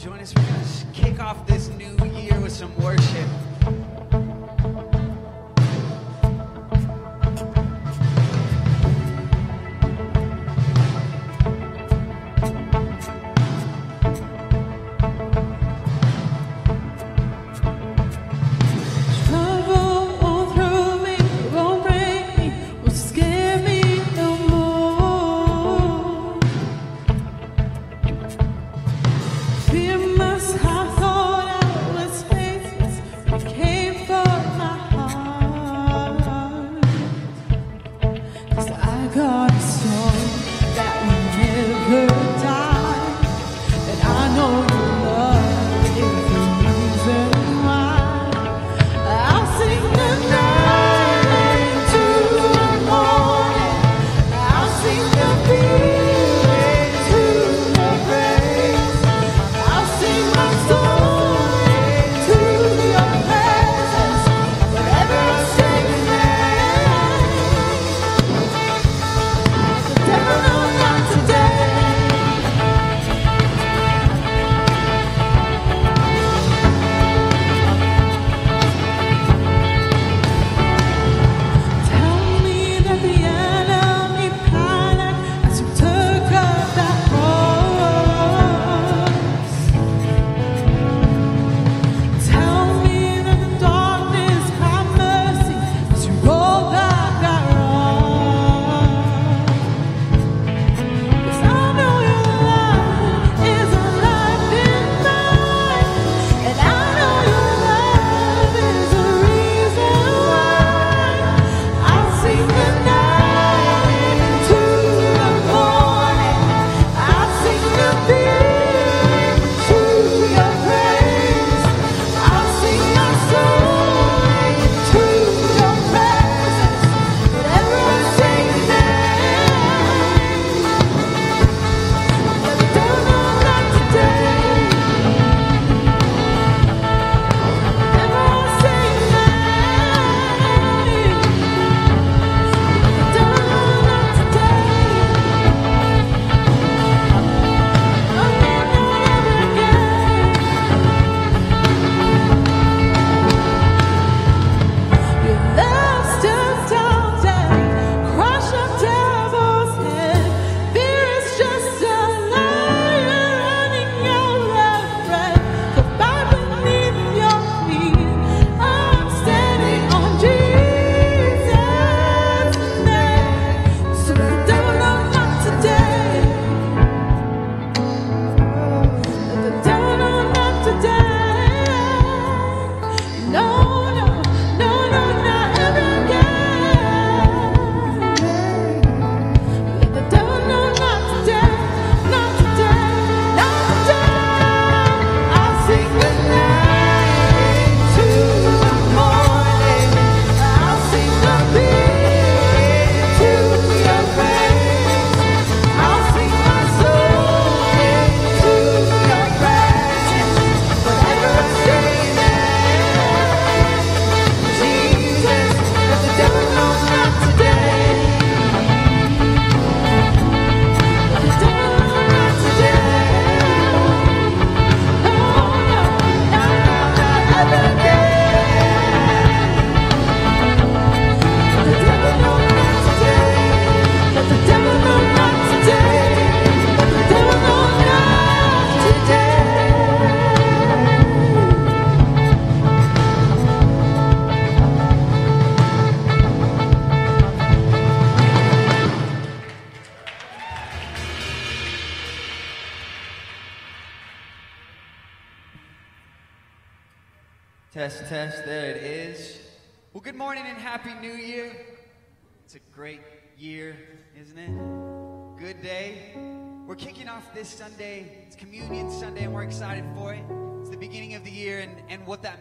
join us. We're going to kick off this new year with some worship.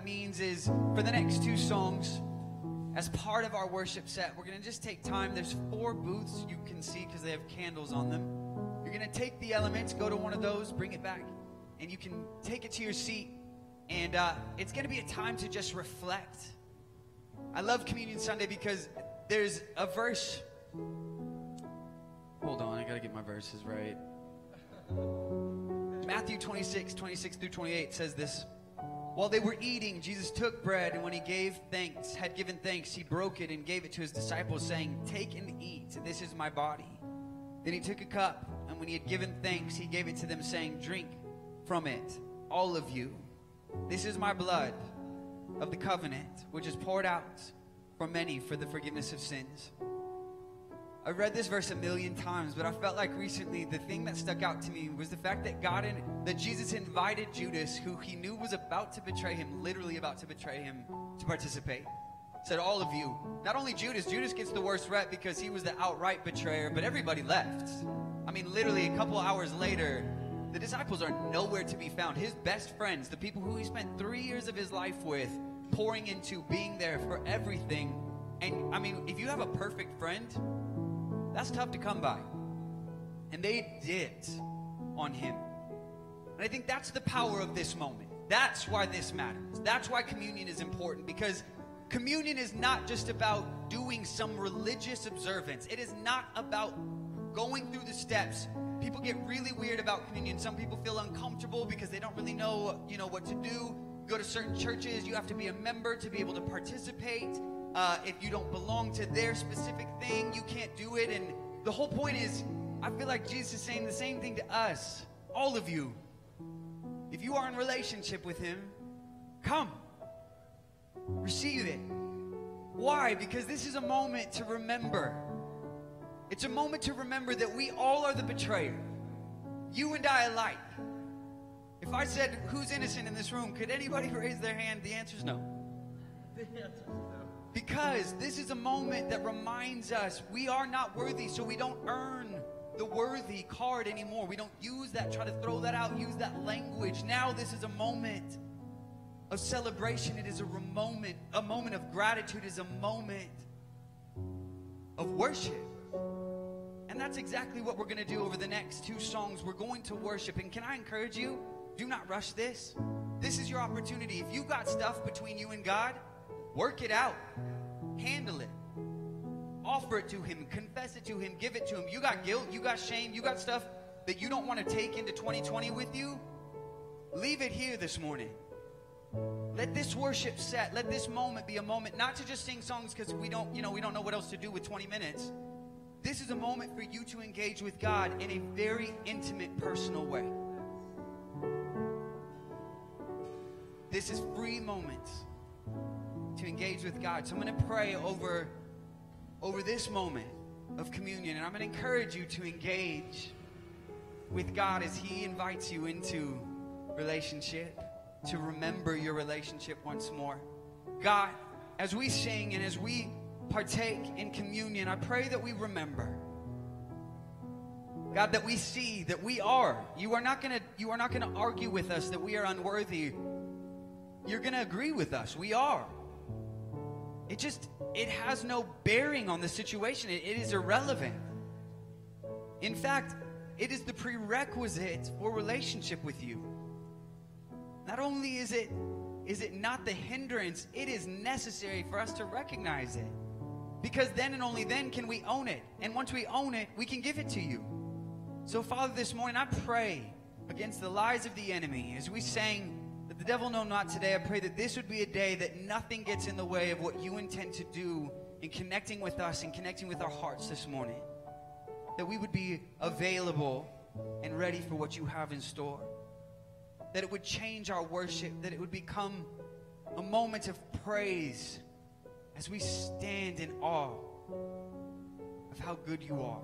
means is for the next two songs, as part of our worship set, we're going to just take time. There's four booths you can see because they have candles on them. You're going to take the elements, go to one of those, bring it back, and you can take it to your seat. And uh, it's going to be a time to just reflect. I love Communion Sunday because there's a verse. Hold on, I got to get my verses right. Matthew 26, 26 through 28 says this. While they were eating, Jesus took bread, and when he gave thanks, had given thanks, he broke it and gave it to his disciples, saying, Take and eat, this is my body. Then he took a cup, and when he had given thanks, he gave it to them, saying, Drink from it, all of you. This is my blood of the covenant, which is poured out for many for the forgiveness of sins. I've read this verse a million times, but I felt like recently the thing that stuck out to me was the fact that God and that Jesus invited Judas, who he knew was about to betray him, literally about to betray him, to participate. Said all of you. Not only Judas, Judas gets the worst rep because he was the outright betrayer, but everybody left. I mean, literally a couple hours later, the disciples are nowhere to be found. His best friends, the people who he spent three years of his life with, pouring into, being there for everything. And I mean, if you have a perfect friend, that's tough to come by. And they did on him. And I think that's the power of this moment. That's why this matters. That's why communion is important because communion is not just about doing some religious observance. It is not about going through the steps. People get really weird about communion. Some people feel uncomfortable because they don't really know, you know, what to do. Go to certain churches, you have to be a member to be able to participate. Uh, if you don't belong to their specific thing, you can't do it. And the whole point is, I feel like Jesus is saying the same thing to us, all of you. If you are in relationship with Him, come, receive it. Why? Because this is a moment to remember. It's a moment to remember that we all are the betrayer. You and I alike. If I said, Who's innocent in this room? Could anybody raise their hand? The answer is no. Because this is a moment that reminds us we are not worthy, so we don't earn the worthy card anymore. We don't use that, try to throw that out, use that language. Now this is a moment of celebration. It is a moment, a moment of gratitude, is a moment of worship. And that's exactly what we're going to do over the next two songs. We're going to worship. And can I encourage you? Do not rush this. This is your opportunity. If you've got stuff between you and God, Work it out. Handle it. Offer it to Him. Confess it to Him. Give it to Him. You got guilt. You got shame. You got stuff that you don't want to take into 2020 with you. Leave it here this morning. Let this worship set. Let this moment be a moment not to just sing songs because we don't, you know, we don't know what else to do with 20 minutes. This is a moment for you to engage with God in a very intimate, personal way. This is free moments to engage with God. So I'm going to pray over, over this moment of communion, and I'm going to encourage you to engage with God as He invites you into relationship, to remember your relationship once more. God, as we sing and as we partake in communion, I pray that we remember. God, that we see that we are. You are not gonna you are not gonna argue with us that we are unworthy. You're gonna agree with us. We are. It just, it has no bearing on the situation. it, it is irrelevant. In fact, it is the prerequisite for relationship with you. Not only is it is it not the hindrance, it is necessary for us to recognize it. Because then and only then can we own it. And once we own it, we can give it to you. So, Father, this morning I pray against the lies of the enemy as we sang the devil know not today. I pray that this would be a day that nothing gets in the way of what you intend to do in connecting with us and connecting with our hearts this morning. That we would be available and ready for what you have in store. That it would change our worship, that it would become a moment of praise as we stand in awe of how good you are.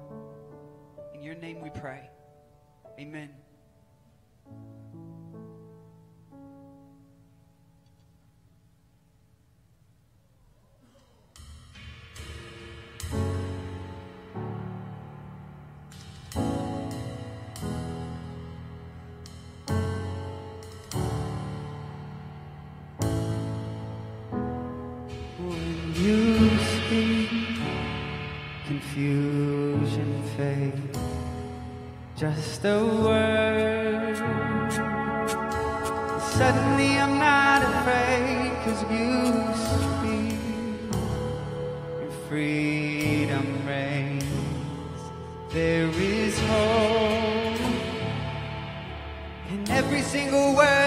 In your name we pray. Amen. Just a word. Suddenly I'm not afraid, cause you speak. Your freedom reigns. There is hope in every single word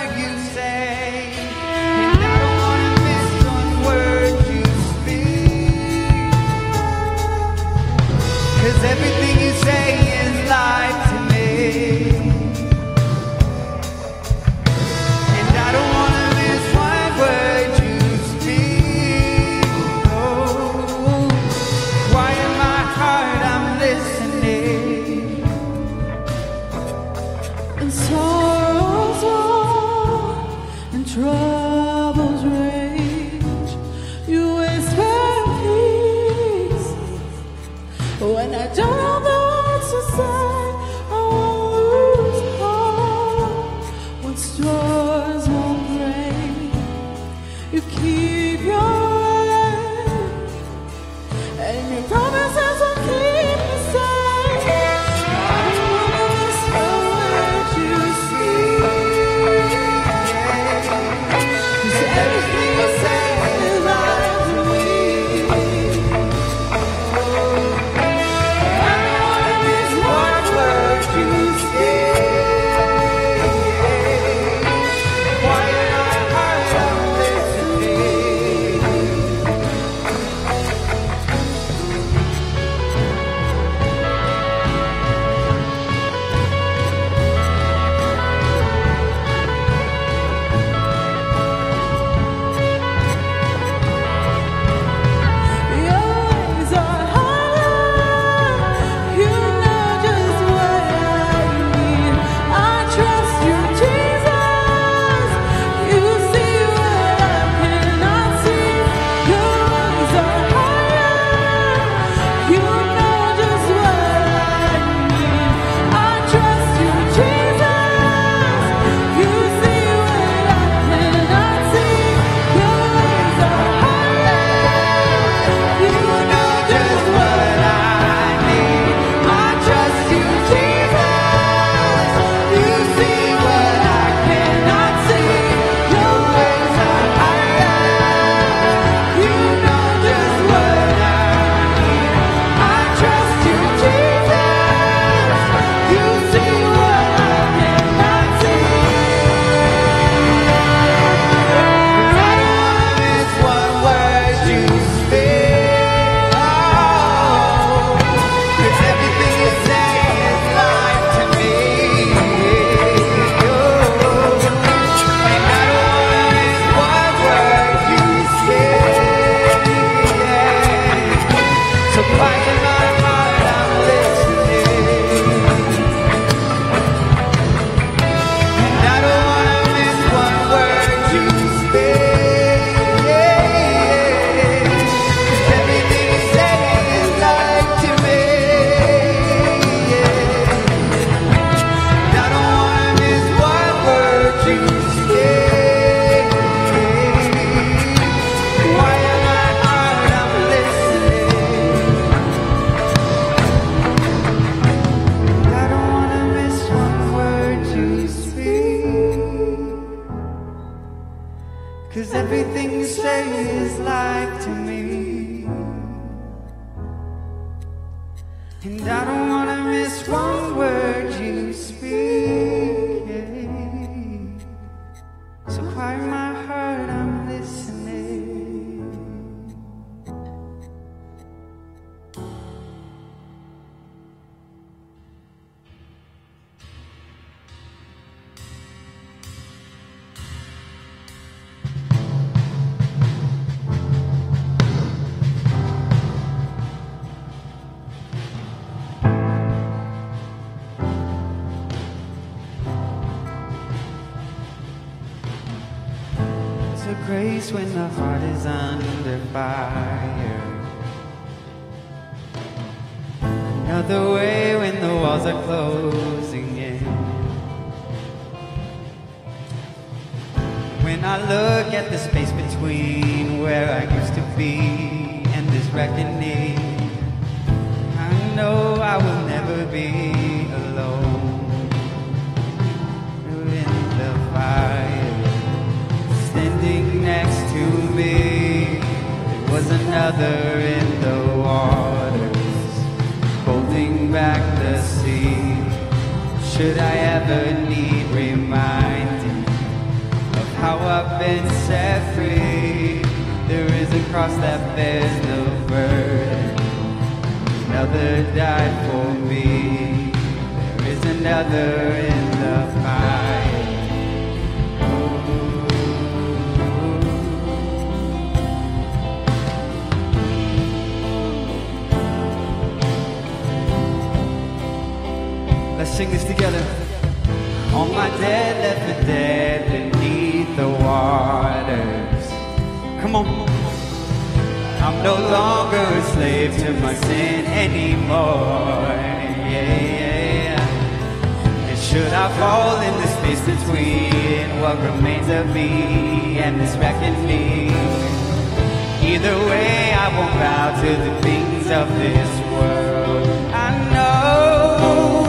gather in the waters, holding back the sea. Should I ever need reminding of how I've been set free? There is a cross that bears no burden, another died for me. There is another in the sing this together. All my dead, left the dead beneath the waters. Come on. I'm no longer a slave to my sin anymore. Yeah, yeah. And should I fall in the space between what remains of me and this reckoning? Either way, I won't bow to the things of this world. I know.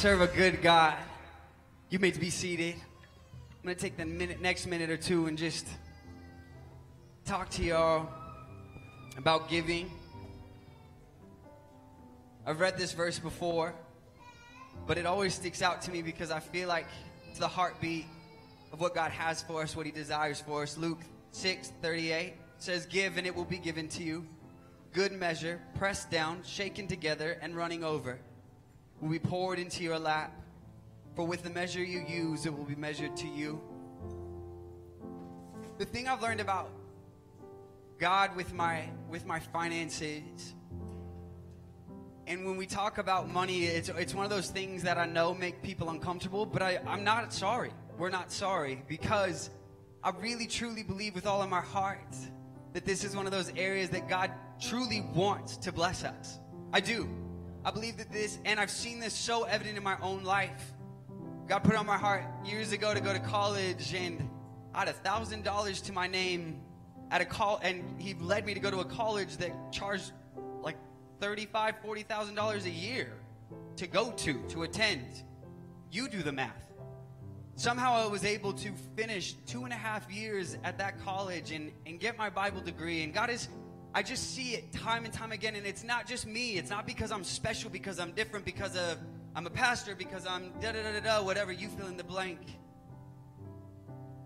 Serve a good God. You may be seated. I'm going to take the minute, next minute or two and just talk to y'all about giving. I've read this verse before, but it always sticks out to me because I feel like it's the heartbeat of what God has for us, what He desires for us. Luke 6 38 says, Give and it will be given to you. Good measure, pressed down, shaken together, and running over, will be poured into your lap. For with the measure you use, it will be measured to you. The thing I've learned about God with my with my finances and when we talk about money, it's, it's one of those things that I know make people uncomfortable, but I, I'm not sorry. We're not sorry because I really truly believe with all of my heart that this is one of those areas that God truly wants to bless us. I do. I believe that this, and I've seen this so evident in my own life. God put on my heart years ago to go to college, and I had a thousand dollars to my name at a call, and He led me to go to a college that charged like thirty-five, forty thousand dollars a year to go to to attend. You do the math. Somehow I was able to finish two and a half years at that college and, and get my Bible degree. And God is, I just see it time and time again. And it's not just me. It's not because I'm special, because I'm different, because of I'm a pastor, because I'm da da da da da, whatever you fill in the blank.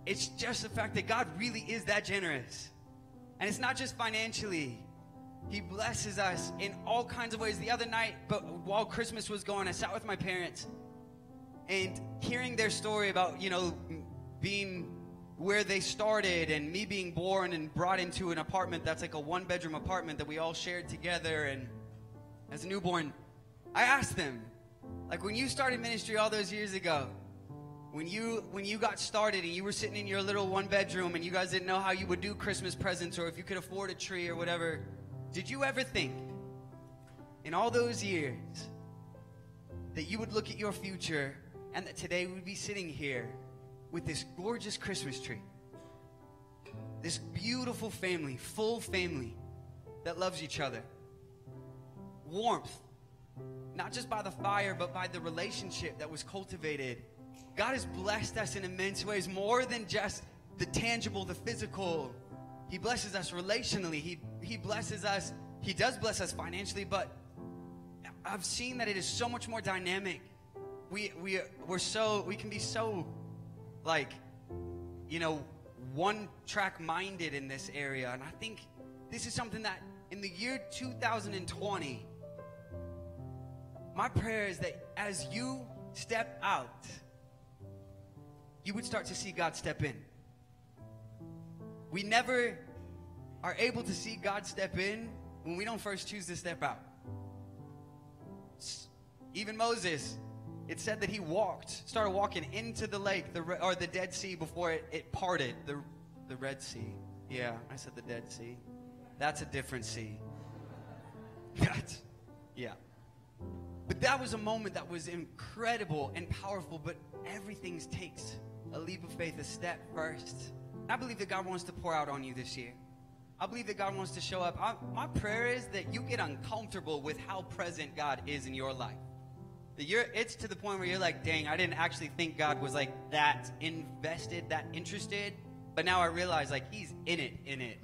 It's just the fact that God really is that generous. And it's not just financially. He blesses us in all kinds of ways. The other night, but while Christmas was going, I sat with my parents and hearing their story about, you know, being where they started and me being born and brought into an apartment that's like a one bedroom apartment that we all shared together and as a newborn, I asked them, like when you started ministry all those years ago, when you when you got started and you were sitting in your little one bedroom and you guys didn't know how you would do Christmas presents or if you could afford a tree or whatever, did you ever think in all those years that you would look at your future and that today we'd be sitting here with this gorgeous Christmas tree? This beautiful family, full family that loves each other. Warmth, not just by the fire, but by the relationship that was cultivated. God has blessed us in immense ways, more than just the tangible, the physical. He blesses us relationally. He, he blesses us, He does bless us financially, but I've seen that it is so much more dynamic. We, we, we're so, we can be so, like, you know, one track minded in this area. And I think this is something that in the year 2020, my prayer is that as you step out, you would start to see God step in. We never are able to see God step in when we don't first choose to step out. Even Moses, it said that he walked, started walking into the lake the, or the Dead Sea before it, it parted. The, the Red Sea. Yeah, I said the Dead Sea. That's a different sea. That's, yeah. But that was a moment that was incredible and powerful, but everything takes a leap of faith, a step first. I believe that God wants to pour out on you this year. I believe that God wants to show up. I, my prayer is that you get uncomfortable with how present God is in your life. You're, it's to the point where you're like, dang, I didn't actually think God was like that invested, that interested. But now I realize like He's in it, in it.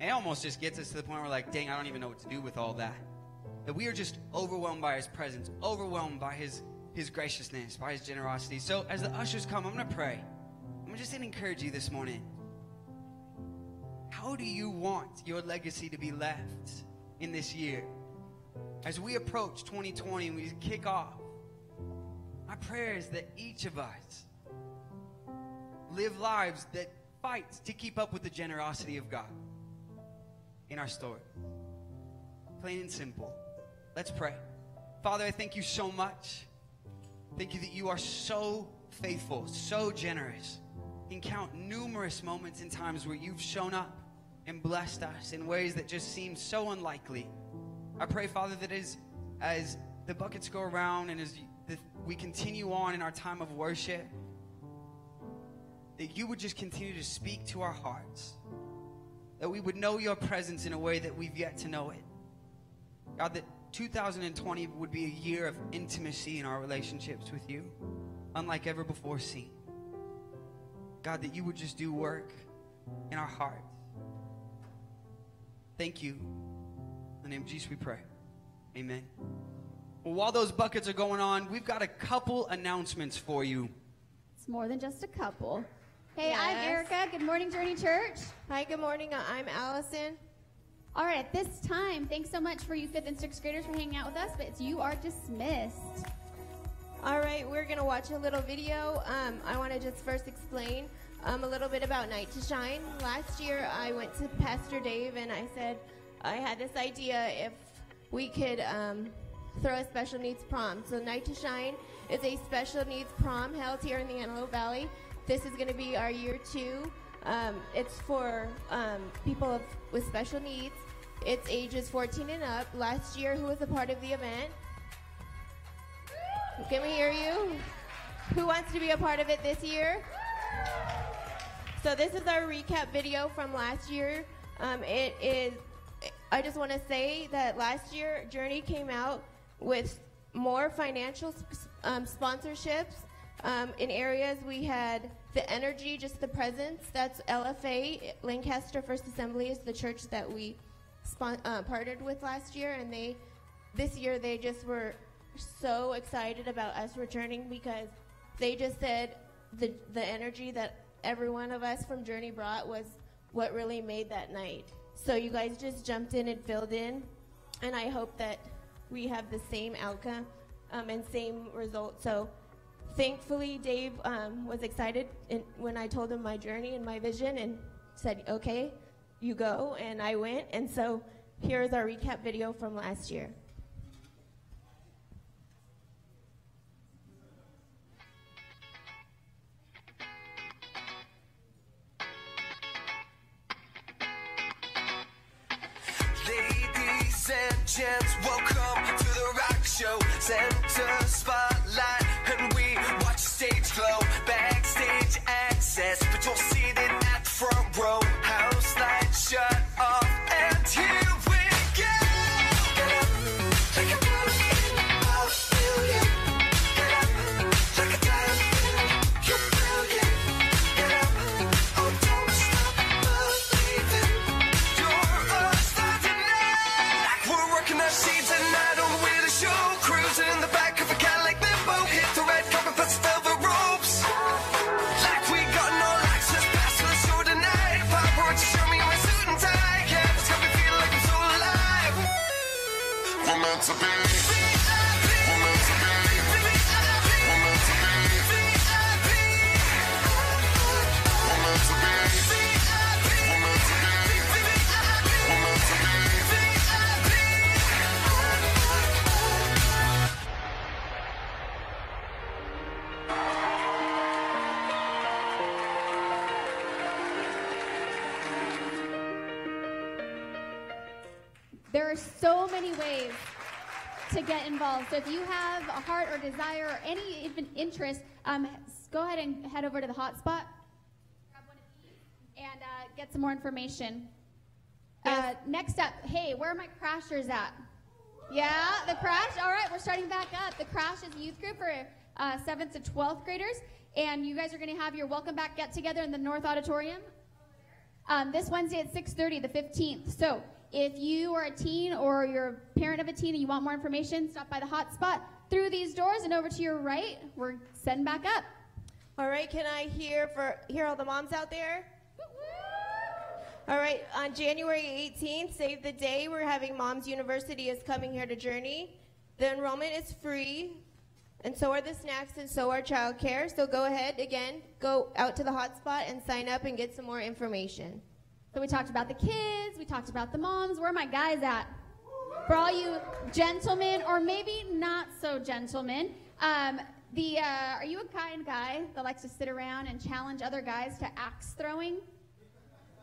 And it almost just gets us to the point where like, dang, I don't even know what to do with all that. That we are just overwhelmed by His presence, overwhelmed by His His graciousness, by His generosity. So as the ushers come, I'm gonna pray. I'm just gonna encourage you this morning. How do you want your legacy to be left in this year? As we approach 2020 and we kick off, my prayer is that each of us live lives that fight to keep up with the generosity of God in our story. Plain and simple. Let's pray. Father, I thank you so much. Thank you that you are so faithful, so generous. You can count numerous moments and times where you've shown up and blessed us in ways that just seem so unlikely. I pray, Father, that as, as the buckets go around and as we continue on in our time of worship, that you would just continue to speak to our hearts, that we would know your presence in a way that we've yet to know it. God, that 2020 would be a year of intimacy in our relationships with you, unlike ever before seen. God, that you would just do work in our hearts. Thank you. In the name of Jesus, we pray. Amen. Well, while those buckets are going on, we've got a couple announcements for you. It's more than just a couple. Hey, Yes. I'm Erica. Good morning, Journey Church. Hi, good morning. I'm Allison. All right, at this time, thanks so much for you fifth and sixth graders for hanging out with us, but you are dismissed. All right, we're going to watch a little video. Um, I want to just first explain um, a little bit about Night to Shine. Last year, I went to Pastor Dave and I said I had this idea if we could um, throw a special needs prom. So, Night to Shine is a special needs prom held here in the Antelope Valley. This is going to be our year two. Um, it's for um, people of, with special needs. It's ages 14 and up. Last year, who was a part of the event? Can we hear you? Who wants to be a part of it this year? So this is our recap video from last year. Um, it is. I just want to say that last year Journey came out with more financial um, sponsorships um, in areas we had the energy, just the presence. That's LFA Lancaster First Assembly is the church that we uh, partnered with last year, and they this year they just were so excited about us returning because they just said the the energy that every one of us from Journey brought was what really made that night. So you guys just jumped in and filled in, and I hope that we have the same outcome um, and same result. So thankfully, Dave um, was excited in, when I told him my journey and my vision, and said, "Okay, you go," and I went. And so here's our recap video from last year. Ladies and gents, welcome show. Center spotlight, get involved. So if you have a heart or desire or any even interest, um, go ahead and head over to the hotspot, grab one of these, and uh, get some more information. Uh, next up, hey, where are my crashers at? Yeah, the crash. All right, we're starting back up. The crash is a youth group for uh, seventh to twelfth graders, and you guys are going to have your welcome back get together in the North Auditorium um, this Wednesday at 6:30, the 15th. So if you are a teen or you're a parent of a teen and you want more information, stop by the hotspot through these doors and over to your right. We're setting back up. All right, can I hear for hear all the moms out there? All right, on January 18th, save the day. We're having Moms University is coming here to Journey. The enrollment is free, and so are the snacks, and so are childcare. So go ahead again, go out to the hotspot and sign up and get some more information. So we talked about the kids, we talked about the moms. Where are my guys at? For all you gentlemen, or maybe not so gentlemen, um, the uh, are you a kind guy that likes to sit around and challenge other guys to axe throwing?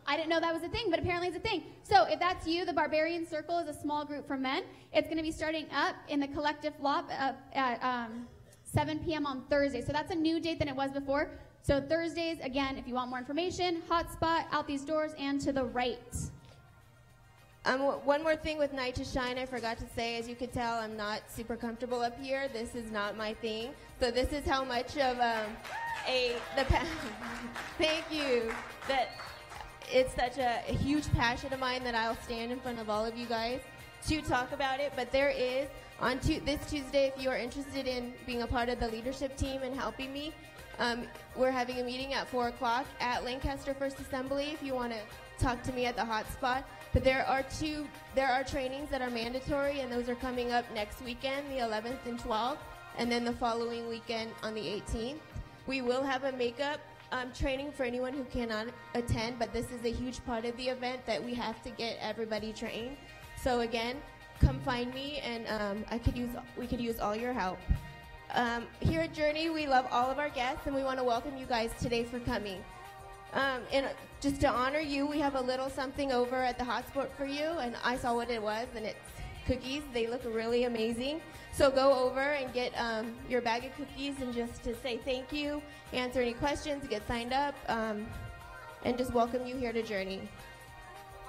I didn't know that was a thing, but apparently it's a thing. So if that's you, the Barbarian Circle is a small group for men. It's going to be starting up in the collective loft uh, at um, 7 p.m. on Thursday. So that's a new date than it was before. So Thursdays, again, if you want more information, hotspot out these doors and to the right. Um, one more thing with Night to Shine, I forgot to say. As you can tell, I'm not super comfortable up here. This is not my thing. So this is how much of um, a the thank you that it's such a, a huge passion of mine that I'll stand in front of all of you guys to talk about it. But there is on this Tuesday, if you are interested in being a part of the leadership team and helping me, um, we're having a meeting at four o'clock at Lancaster First Assembly. If you want to talk to me at the hotspot. But there are two, there are trainings that are mandatory, and those are coming up next weekend, the 11th and 12th, and then the following weekend on the 18th. We will have a makeup um, training for anyone who cannot attend, but this is a huge part of the event that we have to get everybody trained. So again, come find me, and um, I could use, we could use all your help. Um, here at Journey, we love all of our guests, and we want to welcome you guys today for coming. Um, and just to honor you, we have a little something over at the hotspot for you, and I saw what it was, and it's cookies. They look really amazing. So go over and get um, your bag of cookies, and just to say thank you, answer any questions, get signed up, um, and just welcome you here to Journey.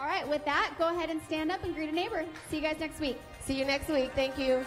All right, with that, go ahead and stand up and greet a neighbor. See you guys next week. See you next week. Thank you.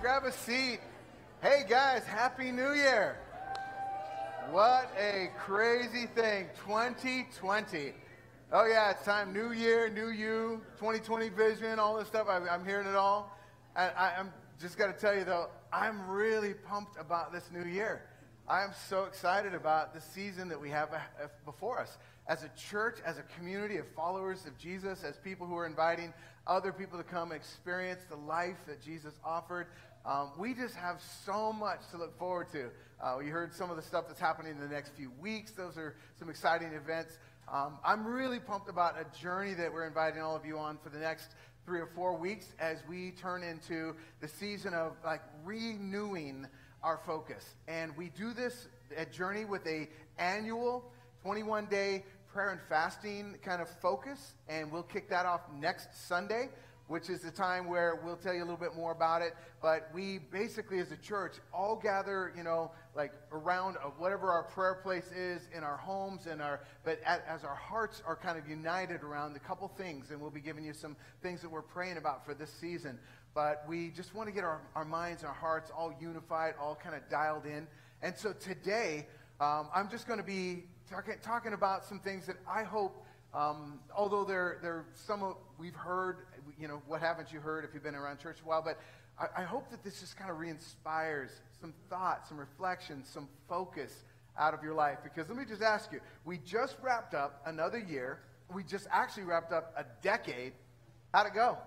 Grab a seat. Hey guys, Happy New Year. What a crazy thing. 2020. Oh, yeah, it's time. New year, new you, 2020 vision, all this stuff. I, I'm hearing it all. I, I'm just got to tell you, though, I'm really pumped about this new year. I am so excited about the season that we have before us. As a church, as a community of followers of Jesus, as people who are inviting other people to come experience the life that Jesus offered, um, we just have so much to look forward to. Uh, you heard some of the stuff that's happening in the next few weeks. Those are some exciting events. Um, I'm really pumped about a journey that we're inviting all of you on for the next three or four weeks as we turn into the season of like renewing our focus. And we do this at Journey with a annual 21 day prayer and fasting kind of focus. And we'll kick that off next Sunday, which is the time where we'll tell you a little bit more about it. But we basically, as a church, all gather, you know, like around whatever our prayer place is in our homes and our, but as our hearts are kind of united around a couple things. And we'll be giving you some things that we're praying about for this season but we just want to get our, our minds and our hearts all unified, all kind of dialed in. And so today, um, I'm just going to be talking, talking about some things that I hope, um, although they're, they're some of, we've heard, you know, what haven't you heard if you've been around church a while, but I, I hope that this just kind of re-inspires some thought, some reflection, some focus out of your life. Because let me just ask you, we just wrapped up another year. We just actually wrapped up a decade. How'd it go?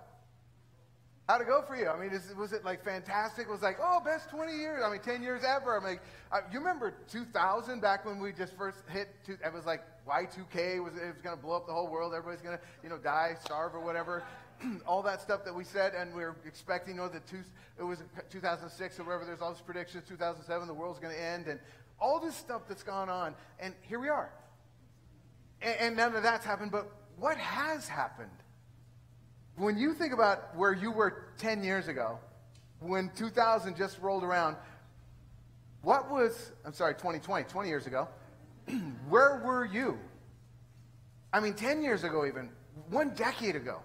How'd it go for you? I mean, is, was it like fantastic? It was like, oh, best 20 years. I mean, 10 years ever. I mean, uh, you remember 2000 back when we just first hit, two, it was like Y2K was, it was going to blow up the whole world. Everybody's going to, you know, die, starve or whatever. all that stuff that we said and we are expecting, you know, that two, it was 2006 or whatever. There's all these predictions, 2007, the world's going to end and all this stuff that's gone on. And here we are. And, and none of that's happened, but what has happened? When you think about where you were 10 years ago, when 2000 just rolled around, what was, I'm sorry, 2020, 20 years ago, where were you? I mean, 10 years ago, even, one decade ago,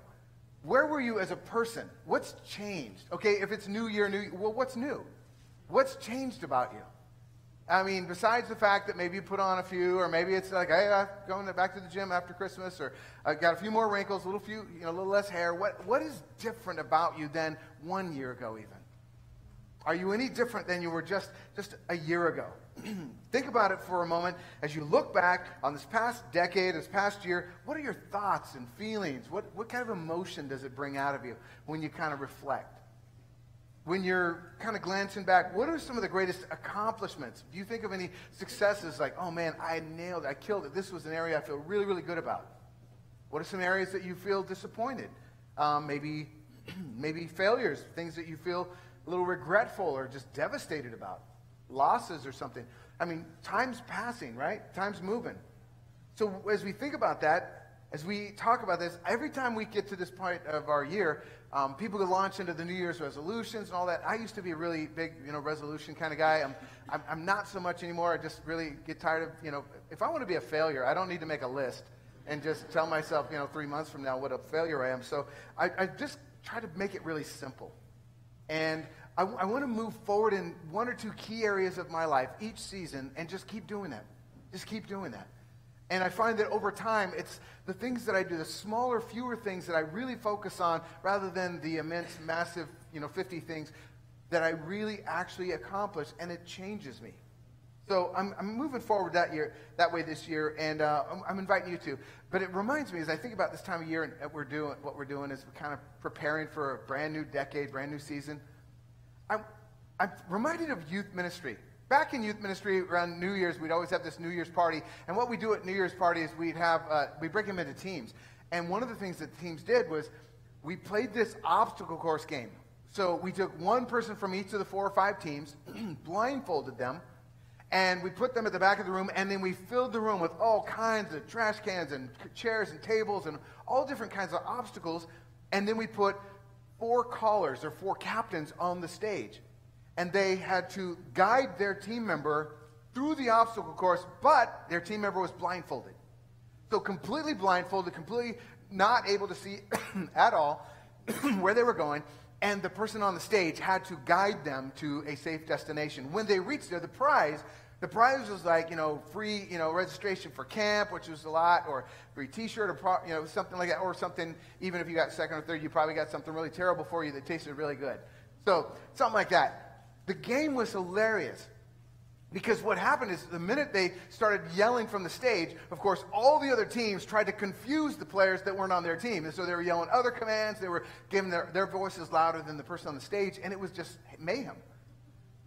where were you as a person? What's changed? Okay, if it's new year, new, well, what's new? What's changed about you? I mean, besides the fact that maybe you put on a few, or maybe it's like, hey, I'm going back to the gym after Christmas, or I've got a few more wrinkles, a little few, you know, a little less hair. What, what is different about you than one year ago, even? Are you any different than you were just, just a year ago? Think about it for a moment as you look back on this past decade, this past year. What are your thoughts and feelings? What, what kind of emotion does it bring out of you when you kind of reflect? When you're kind of glancing back, what are some of the greatest accomplishments? Do you think of any successes like, oh man, I nailed it, I killed it, this was an area I feel really, really good about? What are some areas that you feel disappointed? Um, maybe, maybe failures, things that you feel a little regretful or just devastated about, losses or something. I mean, time's passing, right? Time's moving. So as we think about that, as we talk about this, every time we get to this point of our year, um, people can launch into the New Year's resolutions and all that. I used to be a really big, you know, resolution kind of guy. I'm, I'm, I'm not so much anymore. I just really get tired of, you know, if I want to be a failure, I don't need to make a list and just tell myself, you know, three months from now what a failure I am. So I, I just try to make it really simple. And I, I want to move forward in one or two key areas of my life each season and just keep doing that. Just keep doing that. And I find that over time, it's the things that I do, the smaller, fewer things that I really focus on rather than the immense, massive, you know, 50 things that I really actually accomplish, and it changes me. So I'm, I'm moving forward that year, that way this year, and uh, I'm, I'm, inviting you to. But it reminds me, as I think about this time of year and what we're doing, what we're doing is we're kind of preparing for a brand new decade, brand new season. I'm, I'm reminded of youth ministry. Back in youth ministry around New Year's, we'd always have this New Year's party. And what we do at New Year's party is we'd have, uh, we break them into teams. And one of the things that the teams did was we played this obstacle course game. So we took one person from each of the four or five teams, blindfolded them, and we put them at the back of the room, and then we filled the room with all kinds of trash cans and chairs and tables and all different kinds of obstacles. And then we put four callers or four captains on the stage. And they had to guide their team member through the obstacle course, but their team member was blindfolded. So completely blindfolded, completely not able to see at all where they were going. And the person on the stage had to guide them to a safe destination. When they reached there, the prize the prize was like, you know, free, you know, registration for camp, which was a lot, or free T-shirt, or pro, you know, something like that, or something. Even if you got second or third, you probably got something really terrible for you that tasted really good. So something like that. The game was hilarious because what happened is the minute they started yelling from the stage, of course, all the other teams tried to confuse the players that weren't on their team, and so they were yelling other commands. They were giving their, their voices louder than the person on the stage, and it was just mayhem.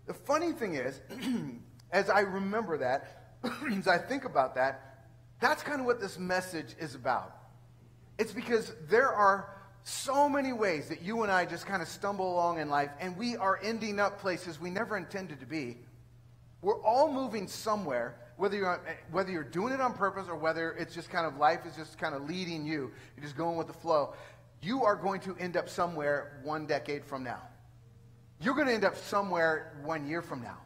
The funny thing is. as I remember that, as I think about that, that's kind of what this message is about. It's because there are so many ways that you and I just kind of stumble along in life, and we are ending up places we never intended to be. We're all moving somewhere, whether you're, whether you're doing it on purpose or whether it's just kind of life is just kind of leading you. You're just going with the flow. You are going to end up somewhere one decade from now. You're going to end up somewhere one year from now.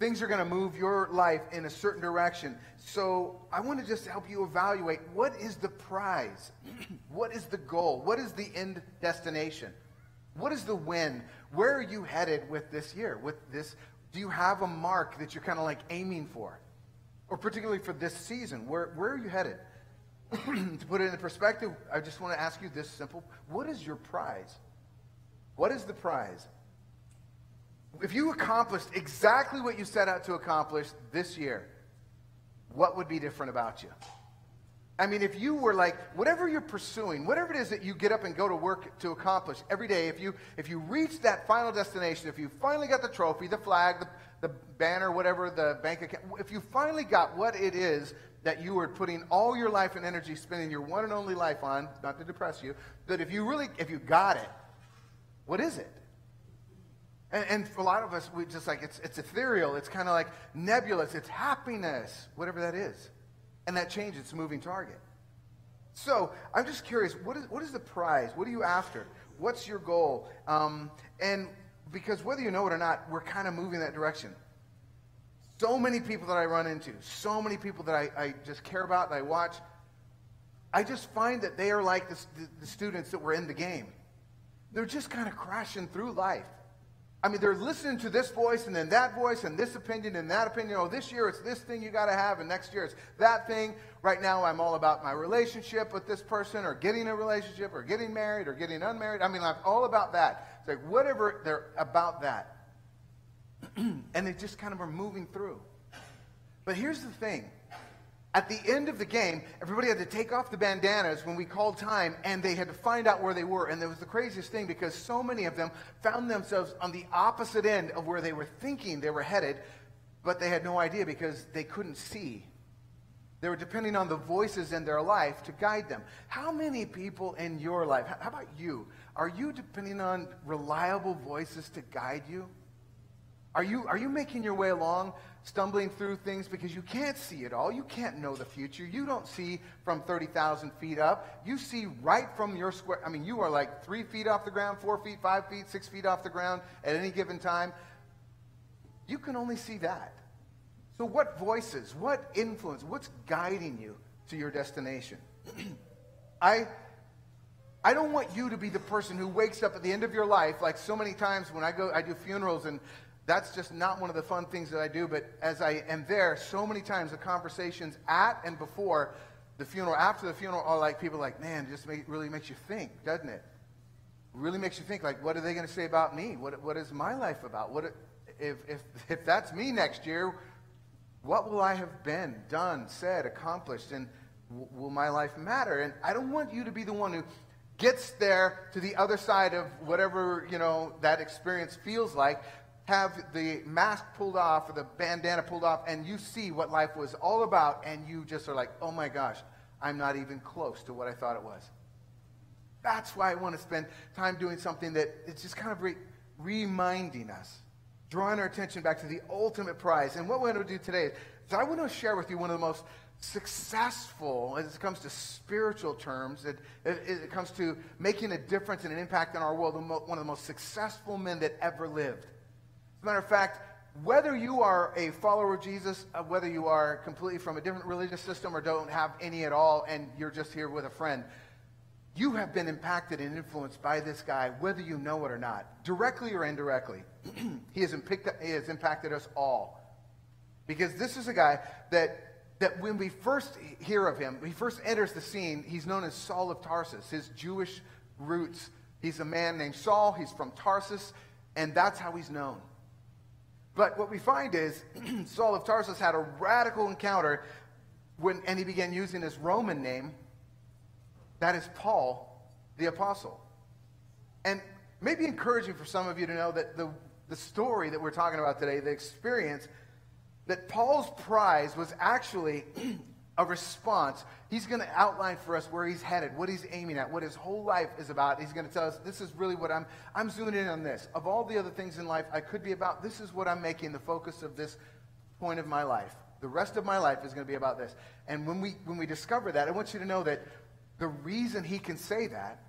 Things are going to move your life in a certain direction. So I want to just help you evaluate what is the prize? what is the goal? What is the end destination? What is the win? Where are you headed with this year? With this, do you have a mark that you're kind of like aiming for? Or particularly for this season, where, where are you headed? to put it in perspective, I just want to ask you this simple. What is your prize? What is the prize? If you accomplished exactly what you set out to accomplish this year, what would be different about you? I mean, if you were like, whatever you're pursuing, whatever it is that you get up and go to work to accomplish every day, if you, if you reach that final destination, if you finally got the trophy, the flag, the, the banner, whatever, the bank account, if you finally got what it is that you were putting all your life and energy, spending your one and only life on, not to depress you, but if you really, if you got it, what is it? And, and, for a lot of us, we just like, it's, it's ethereal. It's kind of like nebulous. It's happiness, whatever that is. And that changes. It's a moving target. So I'm just curious, what is, what is the prize? What are you after? What's your goal? Um, and because whether you know it or not, we're kind of moving that direction. So many people that I run into, so many people that I, I just care about, that I watch, I just find that they are like the, the, the students that were in the game. They're just kind of crashing through life. I mean, they're listening to this voice and then that voice and this opinion and that opinion. Oh, this year it's this thing you got to have, and next year it's that thing. Right now, I'm all about my relationship with this person, or getting a relationship, or getting married, or getting unmarried. I mean, I'm all about that. It's like whatever they're about that. and they just kind of are moving through. But here's the thing. At the end of the game, everybody had to take off the bandanas when we called time, and they had to find out where they were. And it was the craziest thing because so many of them found themselves on the opposite end of where they were thinking they were headed, but they had no idea because they couldn't see. They were depending on the voices in their life to guide them. How many people in your life, how about you, are you depending on reliable voices to guide you? Are you, are you making your way along, stumbling through things because you can't see it all? You can't know the future. You don't see from 30,000 feet up. You see right from your square. I mean, you are like three feet off the ground, four feet, five feet, six feet off the ground at any given time. You can only see that. So, what voices, what influence, what's guiding you to your destination? I, I don't want you to be the person who wakes up at the end of your life, like so many times when I go, I do funerals, and that's just not one of the fun things that I do. But as I am there, so many times the conversations at and before the funeral, after the funeral, are like people like, man, just make, really makes you think, doesn't it? Really makes you think, like, what are they going to say about me? What, what is my life about? What if, if, if that's me next year? What will I have been, done, said, accomplished, and w- will my life matter? And I don't want you to be the one who gets there to the other side of whatever you know that experience feels like have the mask pulled off or the bandana pulled off and you see what life was all about and you just are like oh my gosh i'm not even close to what i thought it was that's why i want to spend time doing something that it's just kind of re- reminding us drawing our attention back to the ultimate prize. And what we're going to do today is I want to share with you one of the most successful, as it comes to spiritual terms, it, it, it comes to making a difference and an impact in our world, one of the most successful men that ever lived. Matter of fact, whether you are a follower of Jesus, uh, whether you are completely from a different religious system or don't have any at all, and you're just here with a friend, you have been impacted and influenced by this guy, whether you know it or not, directly or indirectly. he, has he has impacted us all. Because this is a guy that, that when we first hear of him, when he first enters the scene, he's known as Saul of Tarsus, his Jewish roots. He's a man named Saul, he's from Tarsus, and that's how he's known. But what we find is Saul of Tarsus had a radical encounter when, and he began using his Roman name that is Paul, the apostle. And maybe encouraging for some of you to know that the, the story that we're talking about today, the experience, that Paul's prize was actually a response. He's going to outline for us where he's headed, what he's aiming at, what his whole life is about. He's going to tell us this is really what I'm I'm zooming in on this. Of all the other things in life I could be about, this is what I'm making the focus of this point of my life. The rest of my life is going to be about this. And when we when we discover that, I want you to know that the reason he can say that,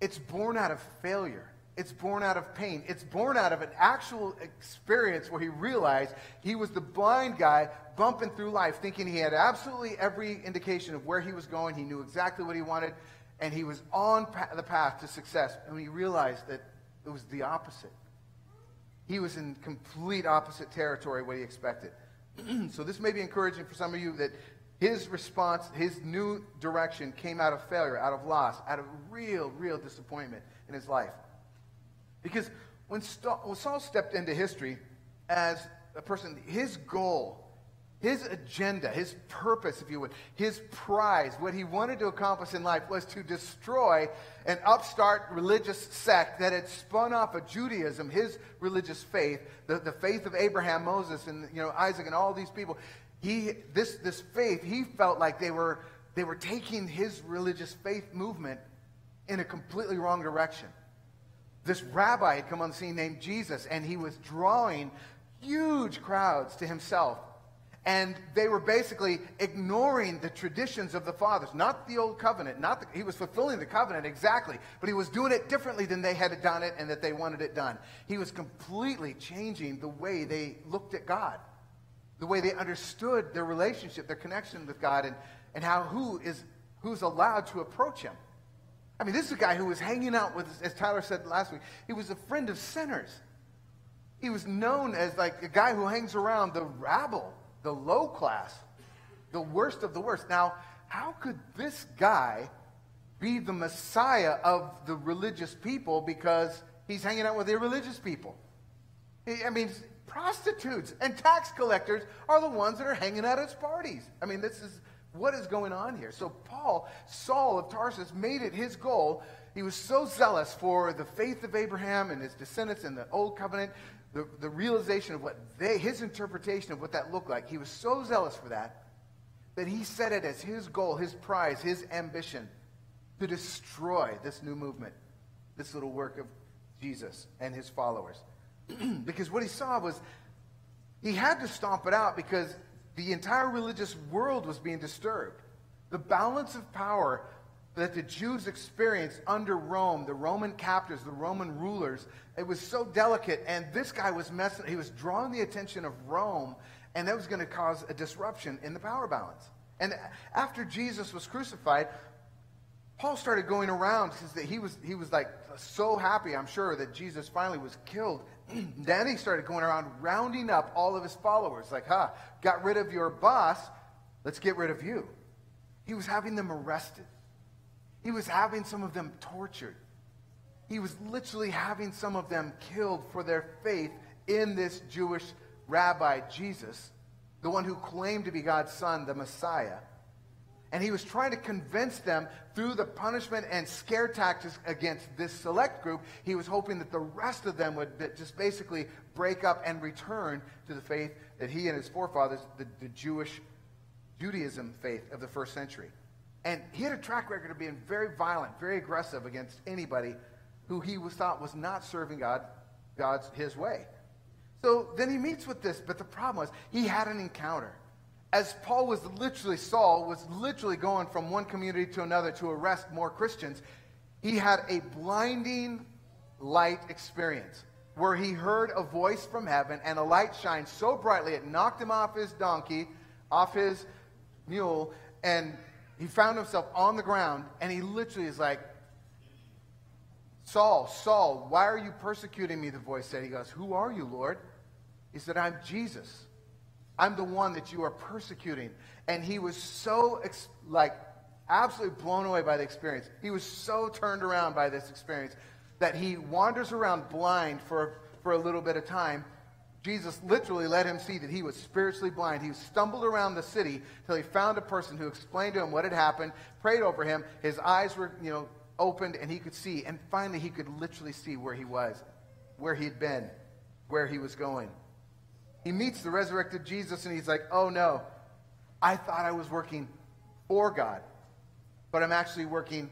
it's born out of failure. It's born out of pain. It's born out of an actual experience where he realized he was the blind guy bumping through life, thinking he had absolutely every indication of where he was going. He knew exactly what he wanted, and he was on the path to success. And he realized that it was the opposite. He was in complete opposite territory what he expected. so this may be encouraging for some of you that his response, his new direction came out of failure, out of loss, out of real, real disappointment in his life. Because when, Saul stepped into history as a person, his goal, his agenda, his purpose, if you would, his prize, what he wanted to accomplish in life was to destroy an upstart religious sect that had spun off of Judaism, his religious faith, the, the faith of Abraham, Moses, and you know, Isaac, and all these people he, this, this faith, he felt like they were, they were taking his religious faith movement in a completely wrong direction. This rabbi had come on the scene named Jesus, and he was drawing huge crowds to himself. And they were basically ignoring the traditions of the fathers, not the old covenant. Not the, he was fulfilling the covenant exactly, but he was doing it differently than they had done it and that they wanted it done. He was completely changing the way they looked at God the way they understood their relationship, their connection with God, and, and how who is who's allowed to approach him. I mean, this is a guy who was hanging out with, as Tyler said last week, he was a friend of sinners. He was known as like a guy who hangs around the rabble, the low class, the worst of the worst. Now, how could this guy be the Messiah of the religious people because he's hanging out with the religious people? I mean, prostitutes and tax collectors are the ones that are hanging out at his parties. I mean, this is what is going on here. So, Paul, Saul of Tarsus, made it his goal. He was so zealous for the faith of Abraham and his descendants in the old covenant, the, the realization of what they, his interpretation of what that looked like. He was so zealous for that that he set it as his goal, his prize, his ambition to destroy this new movement, this little work of Jesus and his followers. because what he saw was he had to stomp it out because the entire religious world was being disturbed. The balance of power that the Jews experienced under Rome, the Roman captors, the Roman rulers, it was so delicate. And this guy was messing, he was drawing the attention of Rome, and that was going to cause a disruption in the power balance. And after Jesus was crucified, Paul started going around he was, he was like so happy, I'm sure, that Jesus finally was killed. then he started going around rounding up all of his followers, like, huh, got rid of your boss, let's get rid of you. He was having them arrested. He was having some of them tortured. He was literally having some of them killed for their faith in this Jewish rabbi, Jesus, the one who claimed to be God's son, the Messiah. And he was trying to convince them through the punishment and scare tactics against this select group. He was hoping that the rest of them would just basically break up and return to the faith that he and his forefathers, the, the Jewish Judaism faith of the first century. And he had a track record of being very violent, very aggressive against anybody who he was thought was not serving God, God's his way. So then he meets with this, but the problem was he had an encounter as Paul was literally, Saul was literally going from one community to another to arrest more Christians, he had a blinding light experience where he heard a voice from heaven and a light shined so brightly it knocked him off his donkey, off his mule, and he found himself on the ground and he literally is like, Saul, Saul, why are you persecuting me? The voice said. He goes, Who are you, Lord? He said, I'm Jesus I'm the one that you are persecuting. And he was so, like, absolutely blown away by the experience. He was so turned around by this experience that he wanders around blind for, for a little bit of time. Jesus literally let him see that he was spiritually blind. He stumbled around the city till he found a person who explained to him what had happened, prayed over him. His eyes were, you know, opened and he could see. And finally, he could literally see where he was, where he'd been, where he was going. He meets the resurrected Jesus and he's like, oh no, I thought I was working for God, but I'm actually working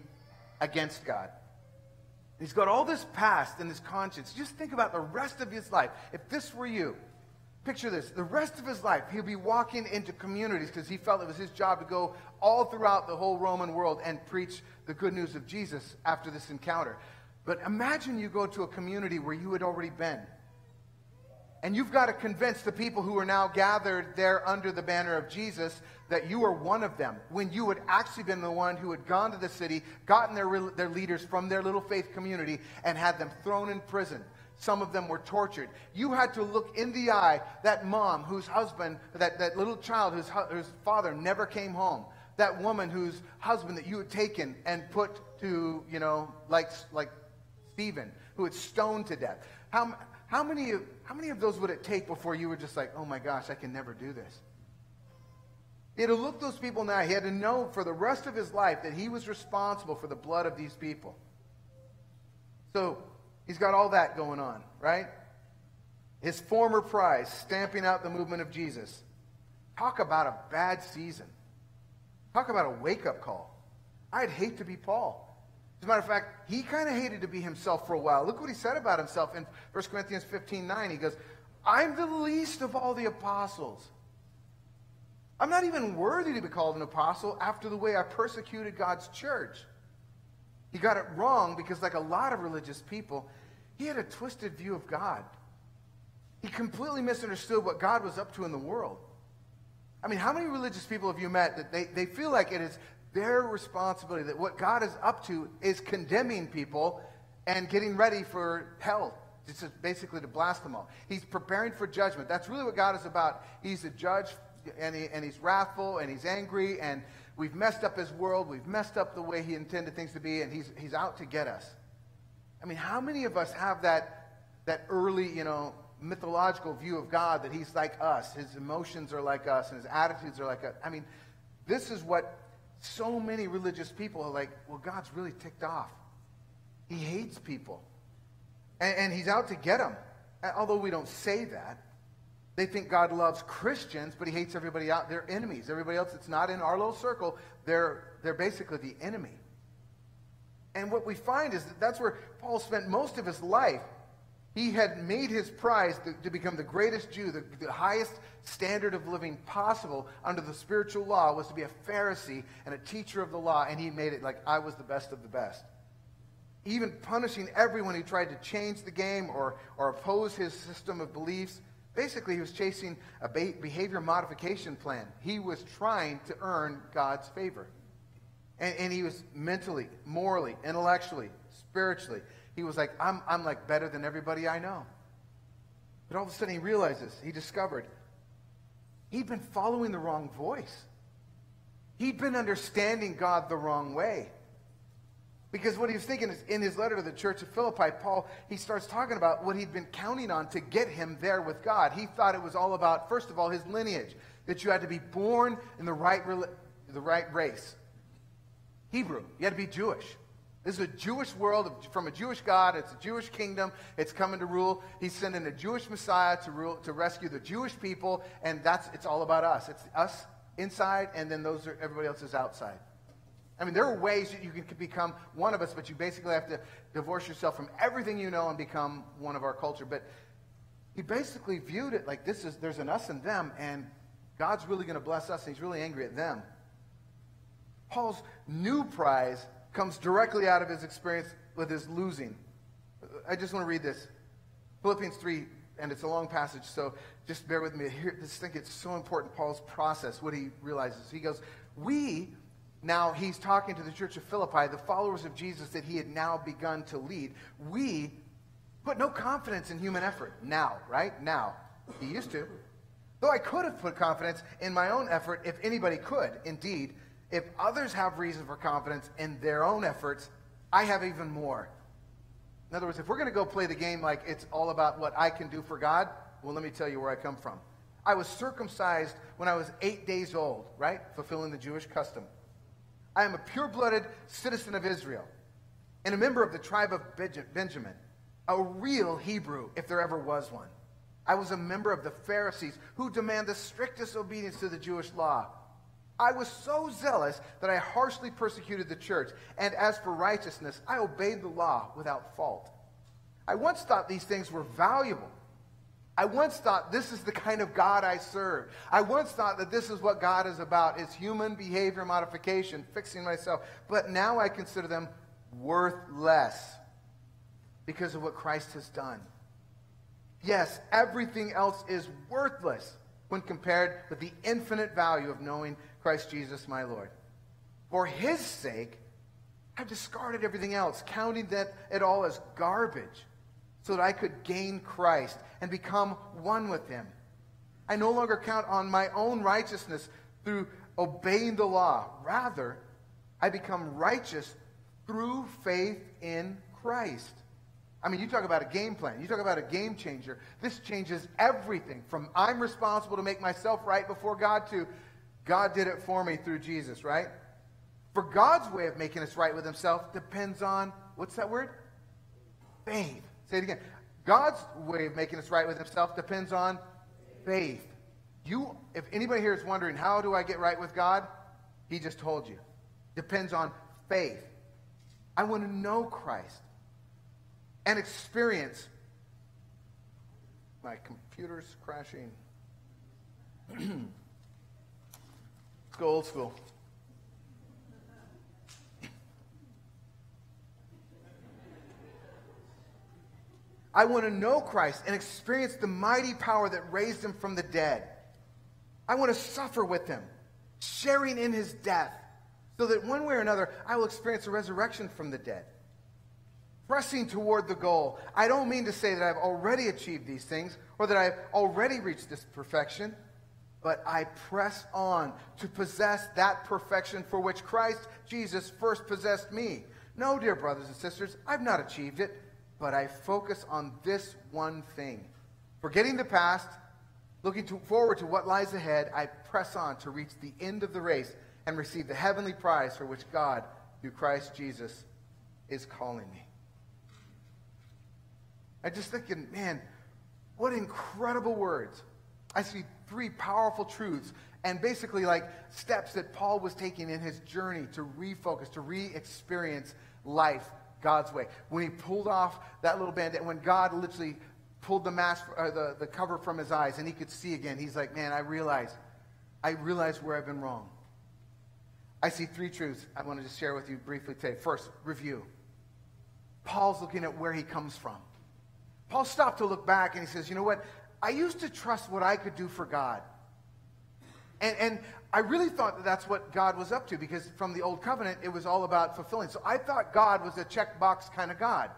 against God. He's got all this past and his conscience. Just think about the rest of his life. If this were you, picture this. The rest of his life, he'll be walking into communities because he felt it was his job to go all throughout the whole Roman world and preach the good news of Jesus after this encounter. But imagine you go to a community where you had already been and you've got to convince the people who are now gathered there under the banner of Jesus that you are one of them, when you had actually been the one who had gone to the city, gotten their, their leaders from their little faith community, and had them thrown in prison. Some of them were tortured. You had to look in the eye that mom whose husband, that, that little child whose, whose father never came home, that woman whose husband that you had taken and put to, you know, like, like Stephen, who had stoned to death. How, how many, of, how many of those would it take before you were just like, oh my gosh, I can never do this? He had to look those people now. He had to know for the rest of his life that he was responsible for the blood of these people. So he's got all that going on, right? His former prize, stamping out the movement of Jesus. Talk about a bad season. Talk about a wake up call. I'd hate to be Paul. As a matter of fact, he kind of hated to be himself for a while. Look what he said about himself in 1 Corinthians 15 9. He goes, I'm the least of all the apostles. I'm not even worthy to be called an apostle after the way I persecuted God's church. He got it wrong because, like a lot of religious people, he had a twisted view of God. He completely misunderstood what God was up to in the world. I mean, how many religious people have you met that they, they feel like it is their responsibility, that what God is up to is condemning people and getting ready for hell. It's basically to blast them all. He's preparing for judgment. That's really what God is about. He's a judge, and, he, and he's wrathful, and he's angry, and we've messed up his world. We've messed up the way he intended things to be, and he's, he's out to get us. I mean, how many of us have that, that early, you know, mythological view of God that he's like us. His emotions are like us, and his attitudes are like us. I mean, this is what so many religious people are like, well, God's really ticked off. He hates people. And, and he's out to get them. Although we don't say that. They think God loves Christians, but he hates everybody out. They're enemies. Everybody else that's not in our little circle, they're, they're basically the enemy. And what we find is that that's where Paul spent most of his life. He had made his prize to, to become the greatest Jew, the, the highest standard of living possible under the spiritual law was to be a Pharisee and a teacher of the law, and he made it like I was the best of the best. Even punishing everyone who tried to change the game or, or oppose his system of beliefs. Basically, he was chasing a behavior modification plan. He was trying to earn God's favor. And, and he was mentally, morally, intellectually, spiritually. He was like, I'm, I'm like better than everybody I know. But all of a sudden he realizes, he discovered, he'd been following the wrong voice. He'd been understanding God the wrong way. Because what he was thinking is in his letter to the church of Philippi, Paul, he starts talking about what he'd been counting on to get him there with God. He thought it was all about, first of all, his lineage, that you had to be born in the right, the right race. Hebrew. You had to be Jewish. This is a Jewish world from a Jewish God. It's a Jewish kingdom. It's coming to rule. He's sending a Jewish Messiah to rule to rescue the Jewish people, and that's it's all about us. It's us inside, and then those are everybody else is outside. I mean, there are ways that you can become one of us, but you basically have to divorce yourself from everything you know and become one of our culture. But he basically viewed it like this is there's an us and them, and God's really going to bless us, and he's really angry at them. Paul's new prize comes directly out of his experience with his losing. I just want to read this. Philippians 3, and it's a long passage, so just bear with me. Here, I think it's so important, Paul's process, what he realizes. He goes, We, now he's talking to the church of Philippi, the followers of Jesus that he had now begun to lead. We put no confidence in human effort now, right? Now. He used to. Though I could have put confidence in my own effort if anybody could, indeed. If others have reason for confidence in their own efforts, I have even more. In other words, if we're going to go play the game like it's all about what I can do for God, well, let me tell you where I come from. I was circumcised when I was eight days old, right? Fulfilling the Jewish custom. I am a pure blooded citizen of Israel and a member of the tribe of Benjamin, a real Hebrew, if there ever was one. I was a member of the Pharisees who demand the strictest obedience to the Jewish law. I was so zealous that I harshly persecuted the church, and as for righteousness, I obeyed the law without fault. I once thought these things were valuable. I once thought this is the kind of God I serve. I once thought that this is what God is about, is human behavior modification, fixing myself. But now I consider them worthless because of what Christ has done. Yes, everything else is worthless when compared with the infinite value of knowing Christ Jesus my Lord. For his sake, I've discarded everything else, counting that it all as garbage, so that I could gain Christ and become one with him. I no longer count on my own righteousness through obeying the law. Rather, I become righteous through faith in Christ. I mean, you talk about a game plan. You talk about a game changer. This changes everything from I'm responsible to make myself right before God to God did it for me through Jesus, right? For God's way of making us right with himself depends on, what's that word? Faith. Say it again. God's way of making us right with himself depends on faith. You, if anybody here is wondering, how do I get right with God? He just told you. Depends on faith. I want to know Christ and experience. My computer's crashing. go old school. I want to know Christ and experience the mighty power that raised him from the dead. I want to suffer with him, sharing in his death, so that one way or another I will experience a resurrection from the dead. Pressing toward the goal. I don't mean to say that I've already achieved these things or that I've already reached this perfection but I press on to possess that perfection for which Christ Jesus first possessed me. No, dear brothers and sisters, I've not achieved it, but I focus on this one thing Forgetting the past, looking to, forward to what lies ahead, I press on to reach the end of the race and receive the heavenly prize for which God, through Christ Jesus, is calling me. I just thinking, man, what incredible words. I see three powerful truths and basically like steps that Paul was taking in his journey to refocus, to re-experience life God's way. When he pulled off that little bandit, when God literally pulled the mask, uh, the, the cover from his eyes and he could see again, he's like, man, I realize, I realize where I've been wrong. I see three truths I want to just share with you briefly today. First, review. Paul's looking at where he comes from. Paul stopped to look back and he says, you know what? I used to trust what I could do for God. And, and I really thought that that's what God was up to because from the Old Covenant, it was all about fulfilling. So I thought God was a checkbox kind of God.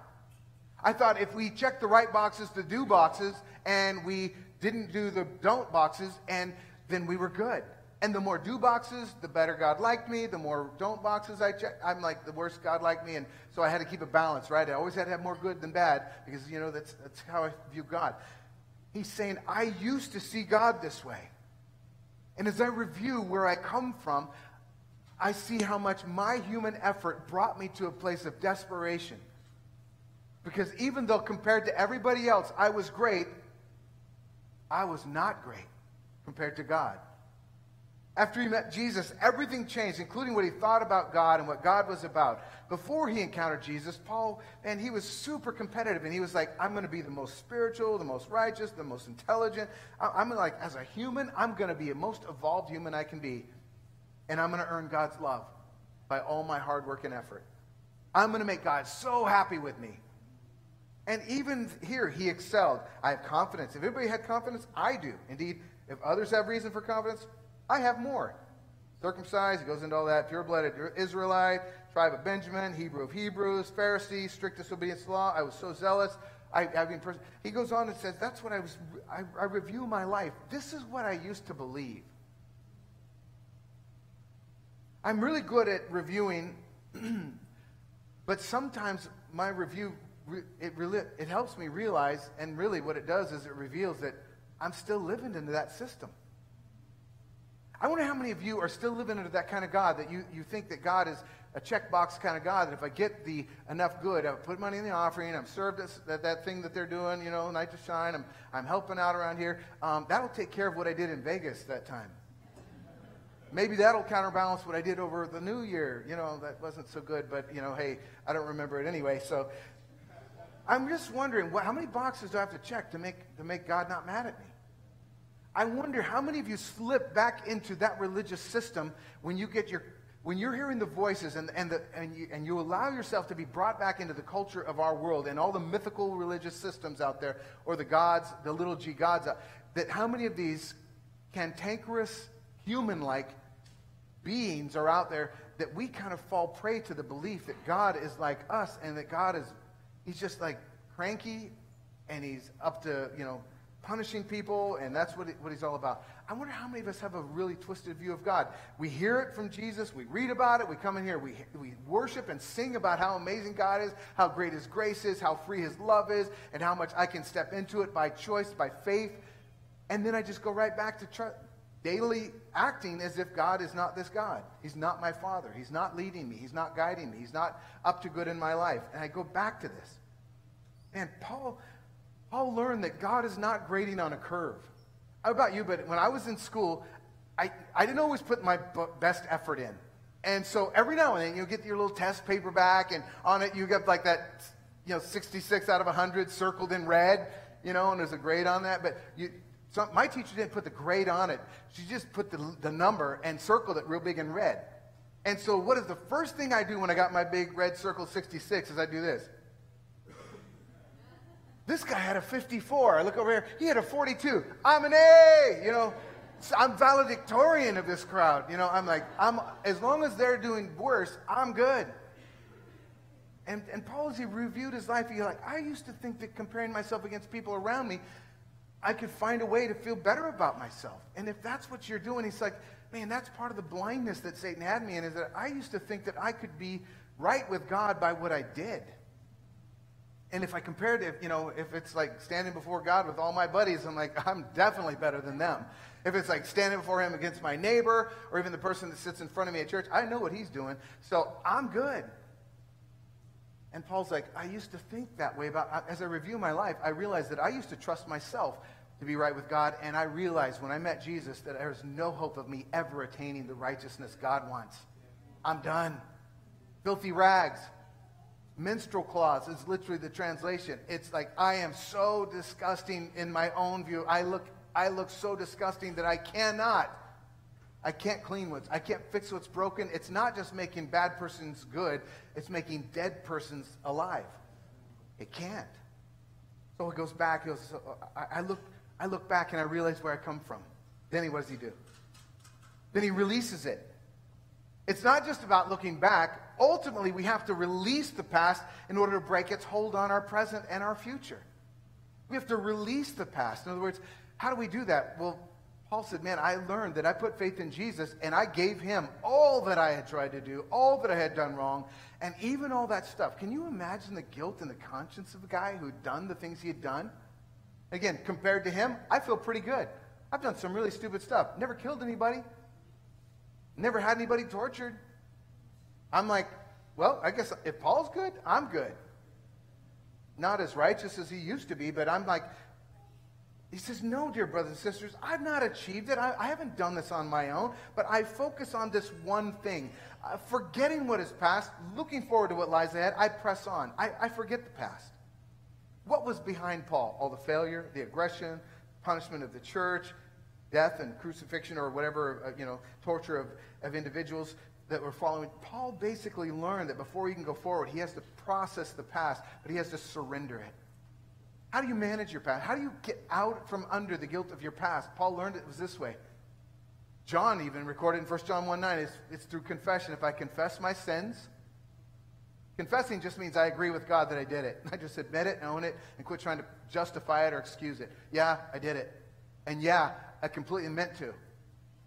I thought if we checked the right boxes, the do boxes, and we didn't do the don't boxes, and then we were good. And the more do boxes, the better God liked me. The more don't boxes I check, I'm like the worse God liked me. And so I had to keep a balance, right? I always had to have more good than bad because, you know, that's, that's how I view God. He's saying, I used to see God this way. And as I review where I come from, I see how much my human effort brought me to a place of desperation. Because even though compared to everybody else I was great, I was not great compared to God. After he met Jesus, everything changed, including what he thought about God and what God was about. Before he encountered Jesus, Paul, and he was super competitive, and he was like, I'm going to be the most spiritual, the most righteous, the most intelligent. I'm like, as a human, I'm going to be the most evolved human I can be, and I'm going to earn God's love by all my hard work and effort. I'm going to make God so happy with me. And even here, he excelled. I have confidence. If everybody had confidence, I do. Indeed, if others have reason for confidence, I have more. Circumcised, he goes into all that, pure blooded Israelite, tribe of Benjamin, Hebrew of Hebrews, Pharisee, strictest obedience to law. I was so zealous. I, I mean, he goes on and says, That's what I was, I, I review my life. This is what I used to believe. I'm really good at reviewing, but sometimes my review, it, it helps me realize, and really what it does is it reveals that I'm still living into that system. I wonder how many of you are still living under that kind of God that you, you think that God is a checkbox kind of God, that if I get the enough good, I put money in the offering, I'm served this, that, that thing that they're doing, you know, night to shine, I'm, I'm helping out around here, um, that'll take care of what I did in Vegas that time. Maybe that'll counterbalance what I did over the new year. You know, that wasn't so good, but, you know, hey, I don't remember it anyway. So I'm just wondering, what, how many boxes do I have to check to make, to make God not mad at me? I wonder how many of you slip back into that religious system when you get your when you're hearing the voices and, and, the, and, you, and you allow yourself to be brought back into the culture of our world and all the mythical religious systems out there, or the gods, the little g gods, uh, that how many of these cantankerous, human like beings are out there that we kind of fall prey to the belief that God is like us and that God is, he's just like cranky and he's up to, you know, punishing people, and that's what, what he's all about. I wonder how many of us have a really twisted view of God. We hear it from Jesus, we read about it, we come in here, we, we worship and sing about how amazing God is, how great his grace is, how free his love is, and how much I can step into it by choice, by faith. And then I just go right back to daily acting as if God is not this God. He's not my father. He's not leading me. He's not guiding me. He's not up to good in my life. And I go back to this. And Paul Paul learned that God is not grading on a curve. How about you? But when I was in school, I, I didn't always put my best effort in. And so every now and then you get your little test paper back, and on it you get like that, you know, 66 out of 100 circled in red, you know, and there's a grade on that. But you, so my teacher didn't put the grade on it. She just put the, the number and circled it real big in red. And so what is the first thing I do when I got my big red circle 66 is I do this. This guy had a 54. I look over here. He had a 42. I'm an A. You know, I'm valedictorian of this crowd. You know, I'm like, I'm as long as they're doing worse, I'm good. And, and Paul, as he reviewed his life, he's like, I used to think that comparing myself against people around me, I could find a way to feel better about myself. And if that's what you're doing, he's like, man, that's part of the blindness that Satan had me in, is that I used to think that I could be right with God by what I did. And if I compared it, you know, if it's like standing before God with all my buddies, I'm like, I'm definitely better than them. If it's like standing before Him against my neighbor or even the person that sits in front of me at church, I know what He's doing. So I'm good. And Paul's like, I used to think that way about, as I review my life, I realized that I used to trust myself to be right with God. And I realized when I met Jesus that there's no hope of me ever attaining the righteousness God wants. I'm done. Filthy rags. Menstrual cloths is literally the translation. It's like I am so disgusting in my own view. I look, I look so disgusting that I cannot. I can't clean what's, I can't fix what's broken. It's not just making bad persons good, it's making dead persons alive. It can't. So he goes back, he goes, so I, I, look, I look back and I realize where I come from. Then he, what does he do? Then he releases it. It's not just about looking back. Ultimately, we have to release the past in order to break its hold on our present and our future. We have to release the past. In other words, how do we do that? Well, Paul said, Man, I learned that I put faith in Jesus and I gave him all that I had tried to do, all that I had done wrong, and even all that stuff. Can you imagine the guilt and the conscience of a guy who had done the things he had done? Again, compared to him, I feel pretty good. I've done some really stupid stuff. Never killed anybody, never had anybody tortured. I'm like, well, I guess if Paul's good, I'm good. Not as righteous as he used to be, but I'm like, he says, No, dear brothers and sisters, I've not achieved it. I, I haven't done this on my own, but I focus on this one thing. Uh, forgetting what is past, looking forward to what lies ahead, I press on. I, I forget the past. What was behind Paul? All the failure, the aggression, punishment of the church, death and crucifixion or whatever, uh, you know, torture of, of individuals that were following. Paul basically learned that before he can go forward, he has to process the past, but he has to surrender it. How do you manage your past? How do you get out from under the guilt of your past? Paul learned it was this way. John even recorded in 1 John 1 9, it's, it's through confession. If I confess my sins, confessing just means I agree with God that I did it. I just admit it, own it, and quit trying to justify it or excuse it. Yeah, I did it. And yeah, I completely meant to.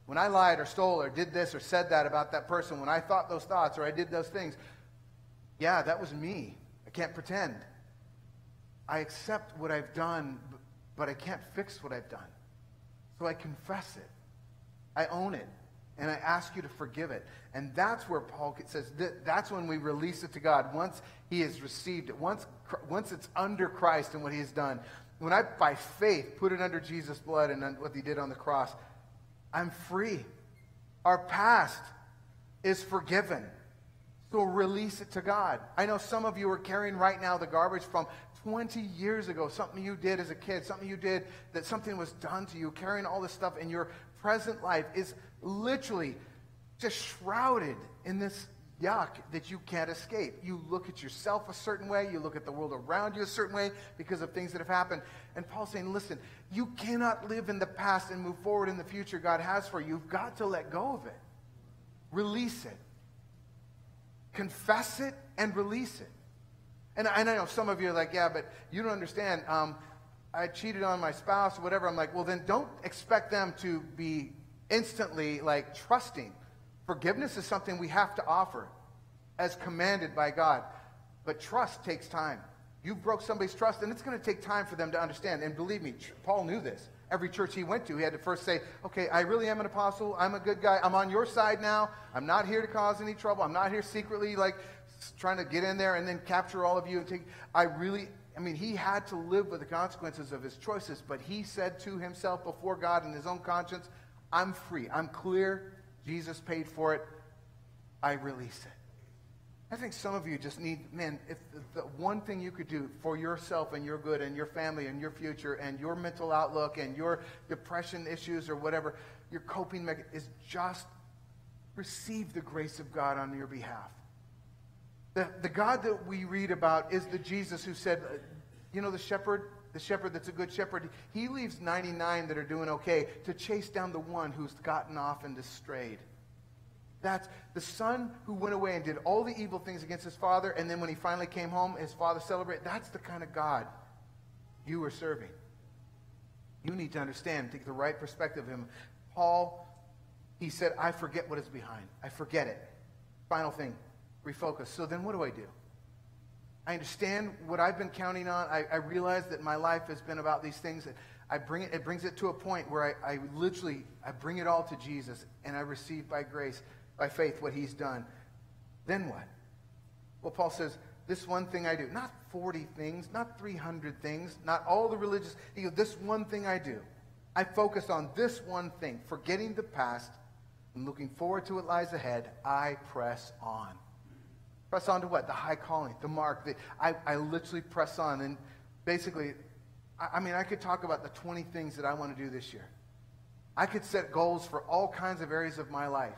When I lied or stole or did this or said that about that person, when I thought those thoughts or I did those things, yeah, that was me. I can't pretend. I accept what I've done, but I can't fix what I've done. So I confess it. I own it. And I ask you to forgive it. And that's where Paul says that, that's when we release it to God. Once he has received it, once, once it's under Christ and what he has done. When I, by faith, put it under Jesus' blood and what he did on the cross, I'm free. Our past is forgiven. So release it to God. I know some of you are carrying right now the garbage from 20 years ago, something you did as a kid, something you did that something was done to you, carrying all this stuff in your present life is literally just shrouded in this yuck that you can't escape. You look at yourself a certain way, you look at the world around you a certain way because of things that have happened. And Paul's saying, listen, you cannot live in the past and move forward in the future God has for you. You've got to let go of it, release it, confess it, and release it. And, and I know some of you are like, yeah, but you don't understand. Um, I cheated on my spouse or whatever. I'm like, well, then don't expect them to be instantly like trusting. Forgiveness is something we have to offer as commanded by God. But trust takes time. You broke somebody's trust, and it's going to take time for them to understand. And believe me, Paul knew this. Every church he went to, he had to first say, okay, I really am an apostle. I'm a good guy. I'm on your side now. I'm not here to cause any trouble. I'm not here secretly, like, trying to get in there and then capture all of you and take. I really, I mean, he had to live with the consequences of his choices, but he said to himself before God in his own conscience, I'm free. I'm clear. Jesus paid for it. I release it. I think some of you just need, man, if the one thing you could do for yourself and your good and your family and your future and your mental outlook and your depression issues or whatever, your coping mechanism is just receive the grace of God on your behalf. The, the God that we read about is the Jesus who said, uh, you know, the shepherd, the shepherd that's a good shepherd, he leaves 99 that are doing okay to chase down the one who's gotten off and strayed. That's the son who went away and did all the evil things against his father, and then when he finally came home, his father celebrated. That's the kind of God you are serving. You need to understand, take the right perspective of him. Paul, he said, I forget what is behind. I forget it. Final thing refocus. So then what do I do? I understand what I've been counting on. I, I realize that my life has been about these things. I bring it, it brings it to a point where I, I literally, I bring it all to Jesus and I receive by grace, by faith, what he's done. Then what? Well, Paul says, this one thing I do. Not 40 things, not 300 things, not all the religious. He goes, this one thing I do. I focus on this one thing, forgetting the past and looking forward to what lies ahead. I press on. Press on to what? The high calling, the mark. The, I, I literally press on. And basically, I, I mean, I could talk about the 20 things that I want to do this year. I could set goals for all kinds of areas of my life.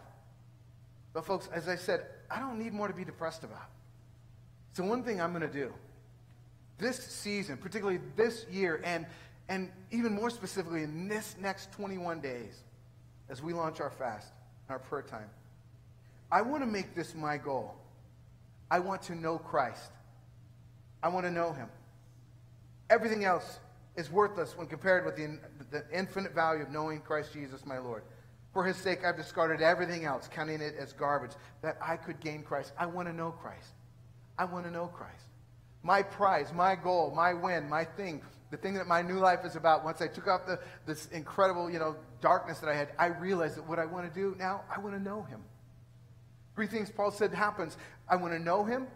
But, folks, as I said, I don't need more to be depressed about. So, one thing I'm going to do this season, particularly this year, and, and even more specifically in this next 21 days, as we launch our fast, our prayer time, I want to make this my goal. I want to know Christ. I want to know him. Everything else is worthless when compared with the, the infinite value of knowing Christ Jesus, my Lord. For his sake, I've discarded everything else, counting it as garbage, that I could gain Christ. I want to know Christ. I want to know Christ. My prize, my goal, my win, my thing, the thing that my new life is about. Once I took off the, this incredible, you know, darkness that I had, I realized that what I want to do now, I want to know him. Three things Paul said happens. I want to know him.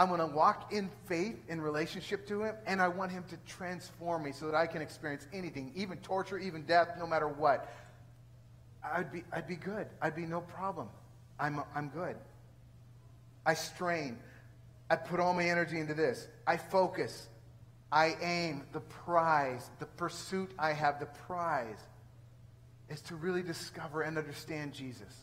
I want to walk in faith in relationship to him, and I want him to transform me so that I can experience anything, even torture, even death, no matter what. I'd be, I'd be good. I'd be no problem. I'm, I'm good. I strain. I put all my energy into this. I focus. I aim. The prize, the pursuit I have, the prize is to really discover and understand Jesus.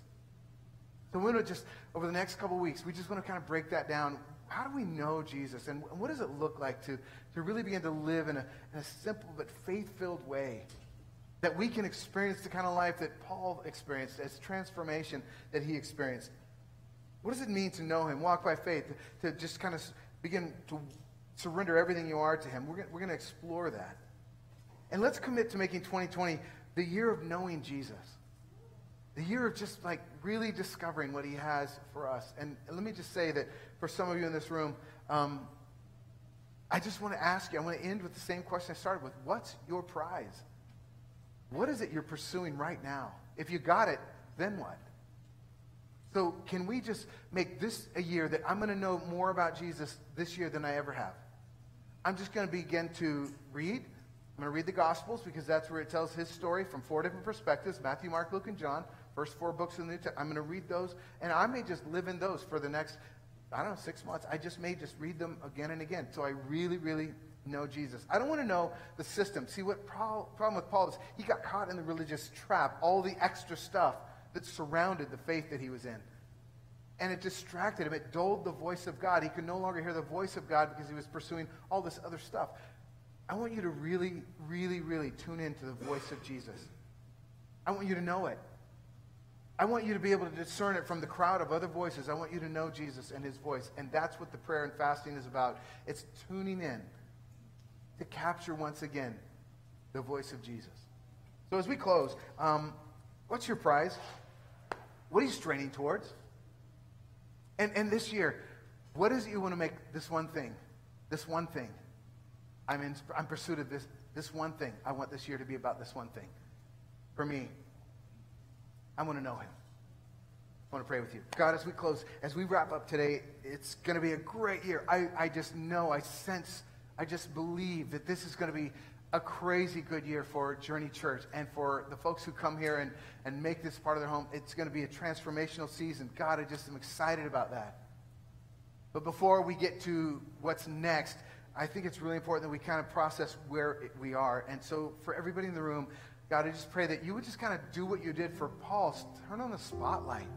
So we're going to just, over the next couple weeks, we just want to kind of break that down. How do we know Jesus? And what does it look like to, to really begin to live in a, in a simple but faith-filled way? That we can experience the kind of life that Paul experienced, as transformation that he experienced. What does it mean to know him, walk by faith, to, to just kind of begin to surrender everything you are to him? We're going we're to explore that. And let's commit to making 2020 the year of knowing Jesus. The year of just like really discovering what he has for us. And let me just say that for some of you in this room, um, I just want to ask you, I want to end with the same question I started with. What's your prize? What is it you're pursuing right now? If you got it, then what? So, can we just make this a year that I'm going to know more about Jesus this year than I ever have? I'm just going to begin to read. I'm going to read the Gospels because that's where it tells his story from four different perspectives Matthew, Mark, Luke, and John. First four books in the New Testament. I'm going to read those, and I may just live in those for the next, I don't know, six months. I just may just read them again and again. So I really, really know Jesus. I don't want to know the system. See, what problem with Paul is he got caught in the religious trap, all the extra stuff that surrounded the faith that he was in. And it distracted him. It dulled the voice of God. He could no longer hear the voice of God because he was pursuing all this other stuff. I want you to really, really, really tune into the voice of Jesus. I want you to know it. I want you to be able to discern it from the crowd of other voices. I want you to know Jesus and his voice. And that's what the prayer and fasting is about. It's tuning in to capture once again the voice of Jesus. So as we close, um, what's your prize? What are you straining towards? And, and this year, what is it you want to make this one thing? This one thing. I'm in I'm pursuit of this, this one thing. I want this year to be about this one thing. For me, I want to know him. I want to pray with you. God, as we close, as we wrap up today, it's going to be a great year. I, I just know, I sense, I just believe that this is going to be a crazy good year for Journey Church and for the folks who come here and, and make this part of their home. It's going to be a transformational season. God, I just am excited about that. But before we get to what's next, I think it's really important that we kind of process where we are. And so for everybody in the room, God, I just pray that you would just kind of do what you did for Paul. Turn on the spotlight.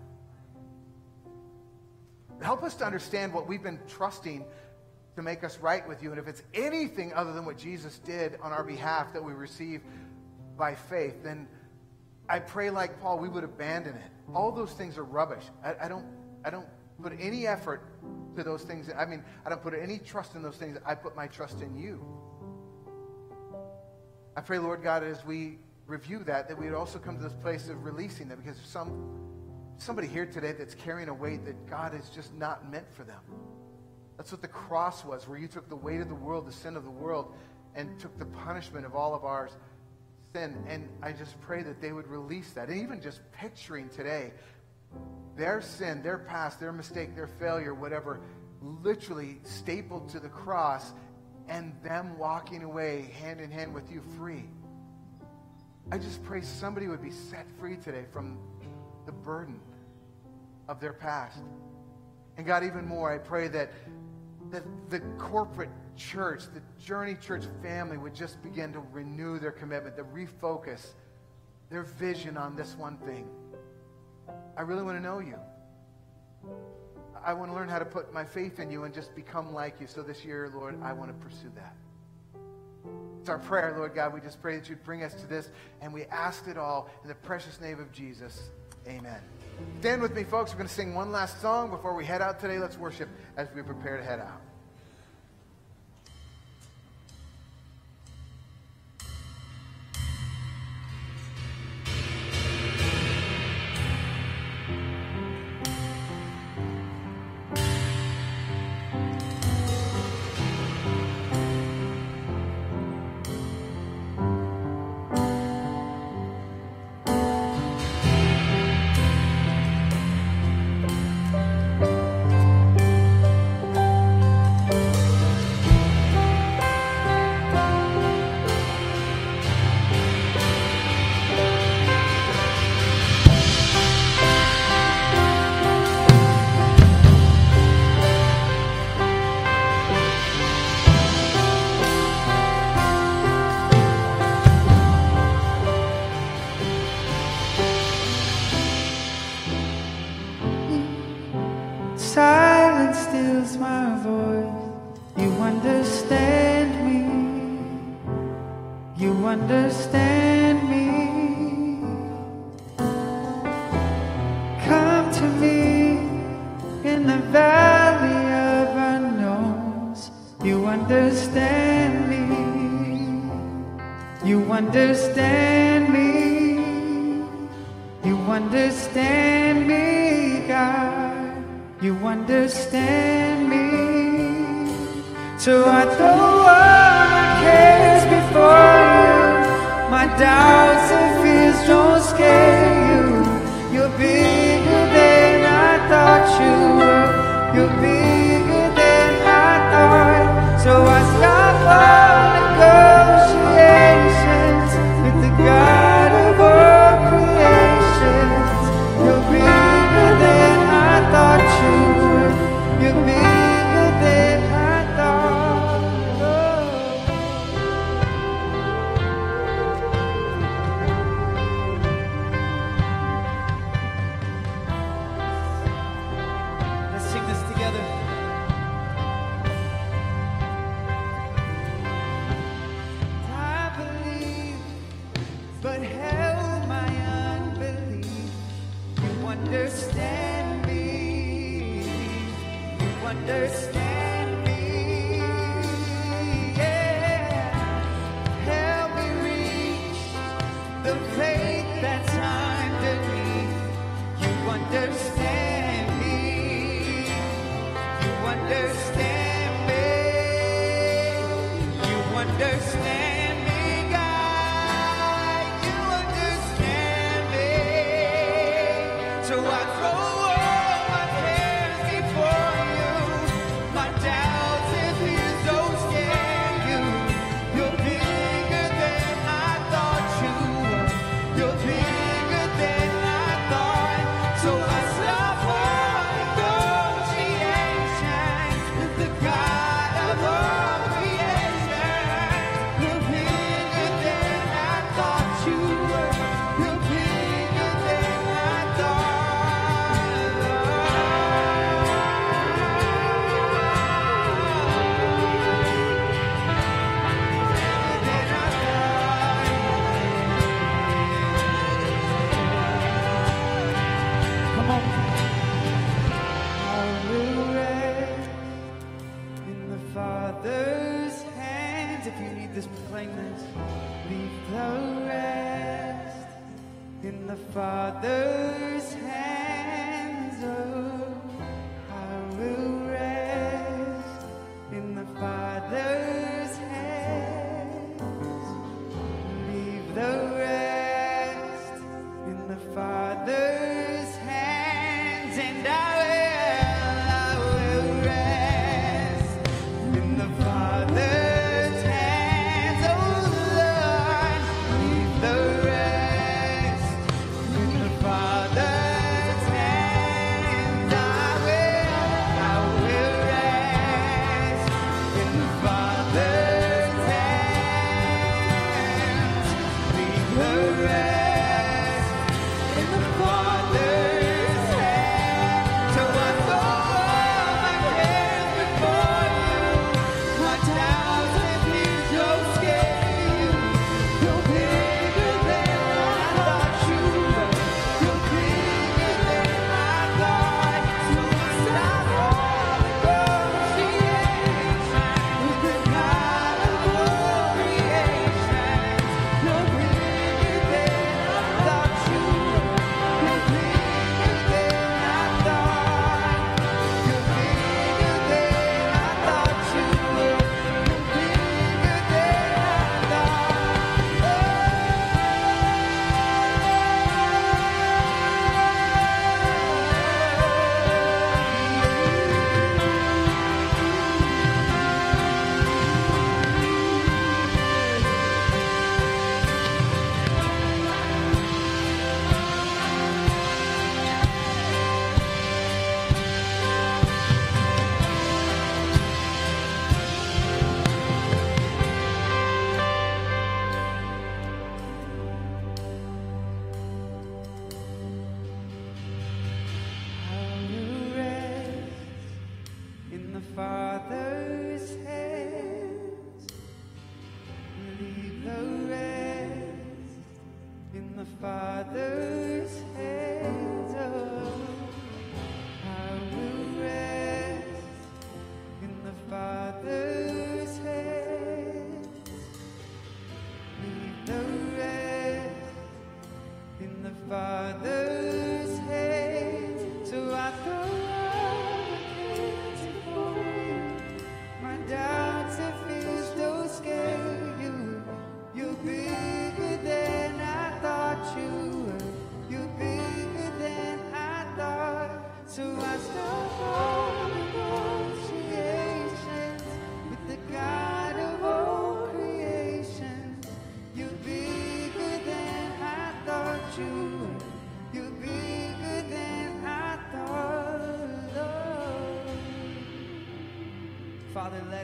Help us to understand what we've been trusting to make us right with you. And if it's anything other than what Jesus did on our behalf that we receive by faith, then I pray, like Paul, we would abandon it. All those things are rubbish. I, I don't, I don't put any effort to those things. I mean, I don't put any trust in those things. I put my trust in you. I pray, Lord God, as we review that, that we would also come to this place of releasing that because some somebody here today that's carrying a weight that God has just not meant for them That's what the cross was, where you took the weight of the world, the sin of the world, and took the punishment of all of our sin. And I just pray that they would release that. And even just picturing today their sin, their past, their mistake, their failure, whatever, literally stapled to the cross, and them walking away hand in hand with you free. I just pray somebody would be set free today from the burden of their past. And God, even more, I pray that the, the corporate church, the Journey Church family would just begin to renew their commitment, to refocus their vision on this one thing. I really want to know you. I want to learn how to put my faith in you and just become like you. So this year, Lord, I want to pursue that. It's our prayer, Lord God. We just pray that you'd bring us to this, and we ask it all in the precious name of Jesus. Amen. Stand with me, folks. We're going to sing one last song before we head out today. Let's worship as we prepare to head out.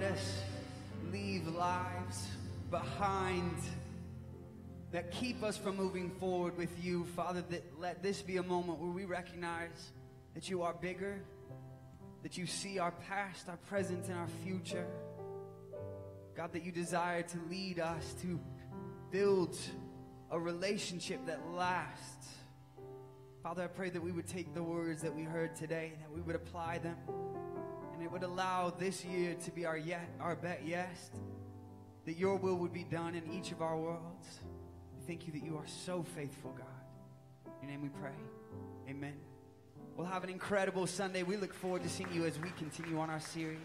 Let us leave lives behind that keep us from moving forward with you. Father, that let this be a moment where we recognize that you are bigger, that you see our past, our present, and our future. God, that you desire to lead us to build a relationship that lasts. Father, I pray that we would take the words that we heard today, that we would apply them, and it would allow this year to be our yet, our bet yes, that your will would be done in each of our worlds. Thank you that you are so faithful, God. In your name we pray. Amen. We'll have an incredible Sunday. We look forward to seeing you as we continue on our series.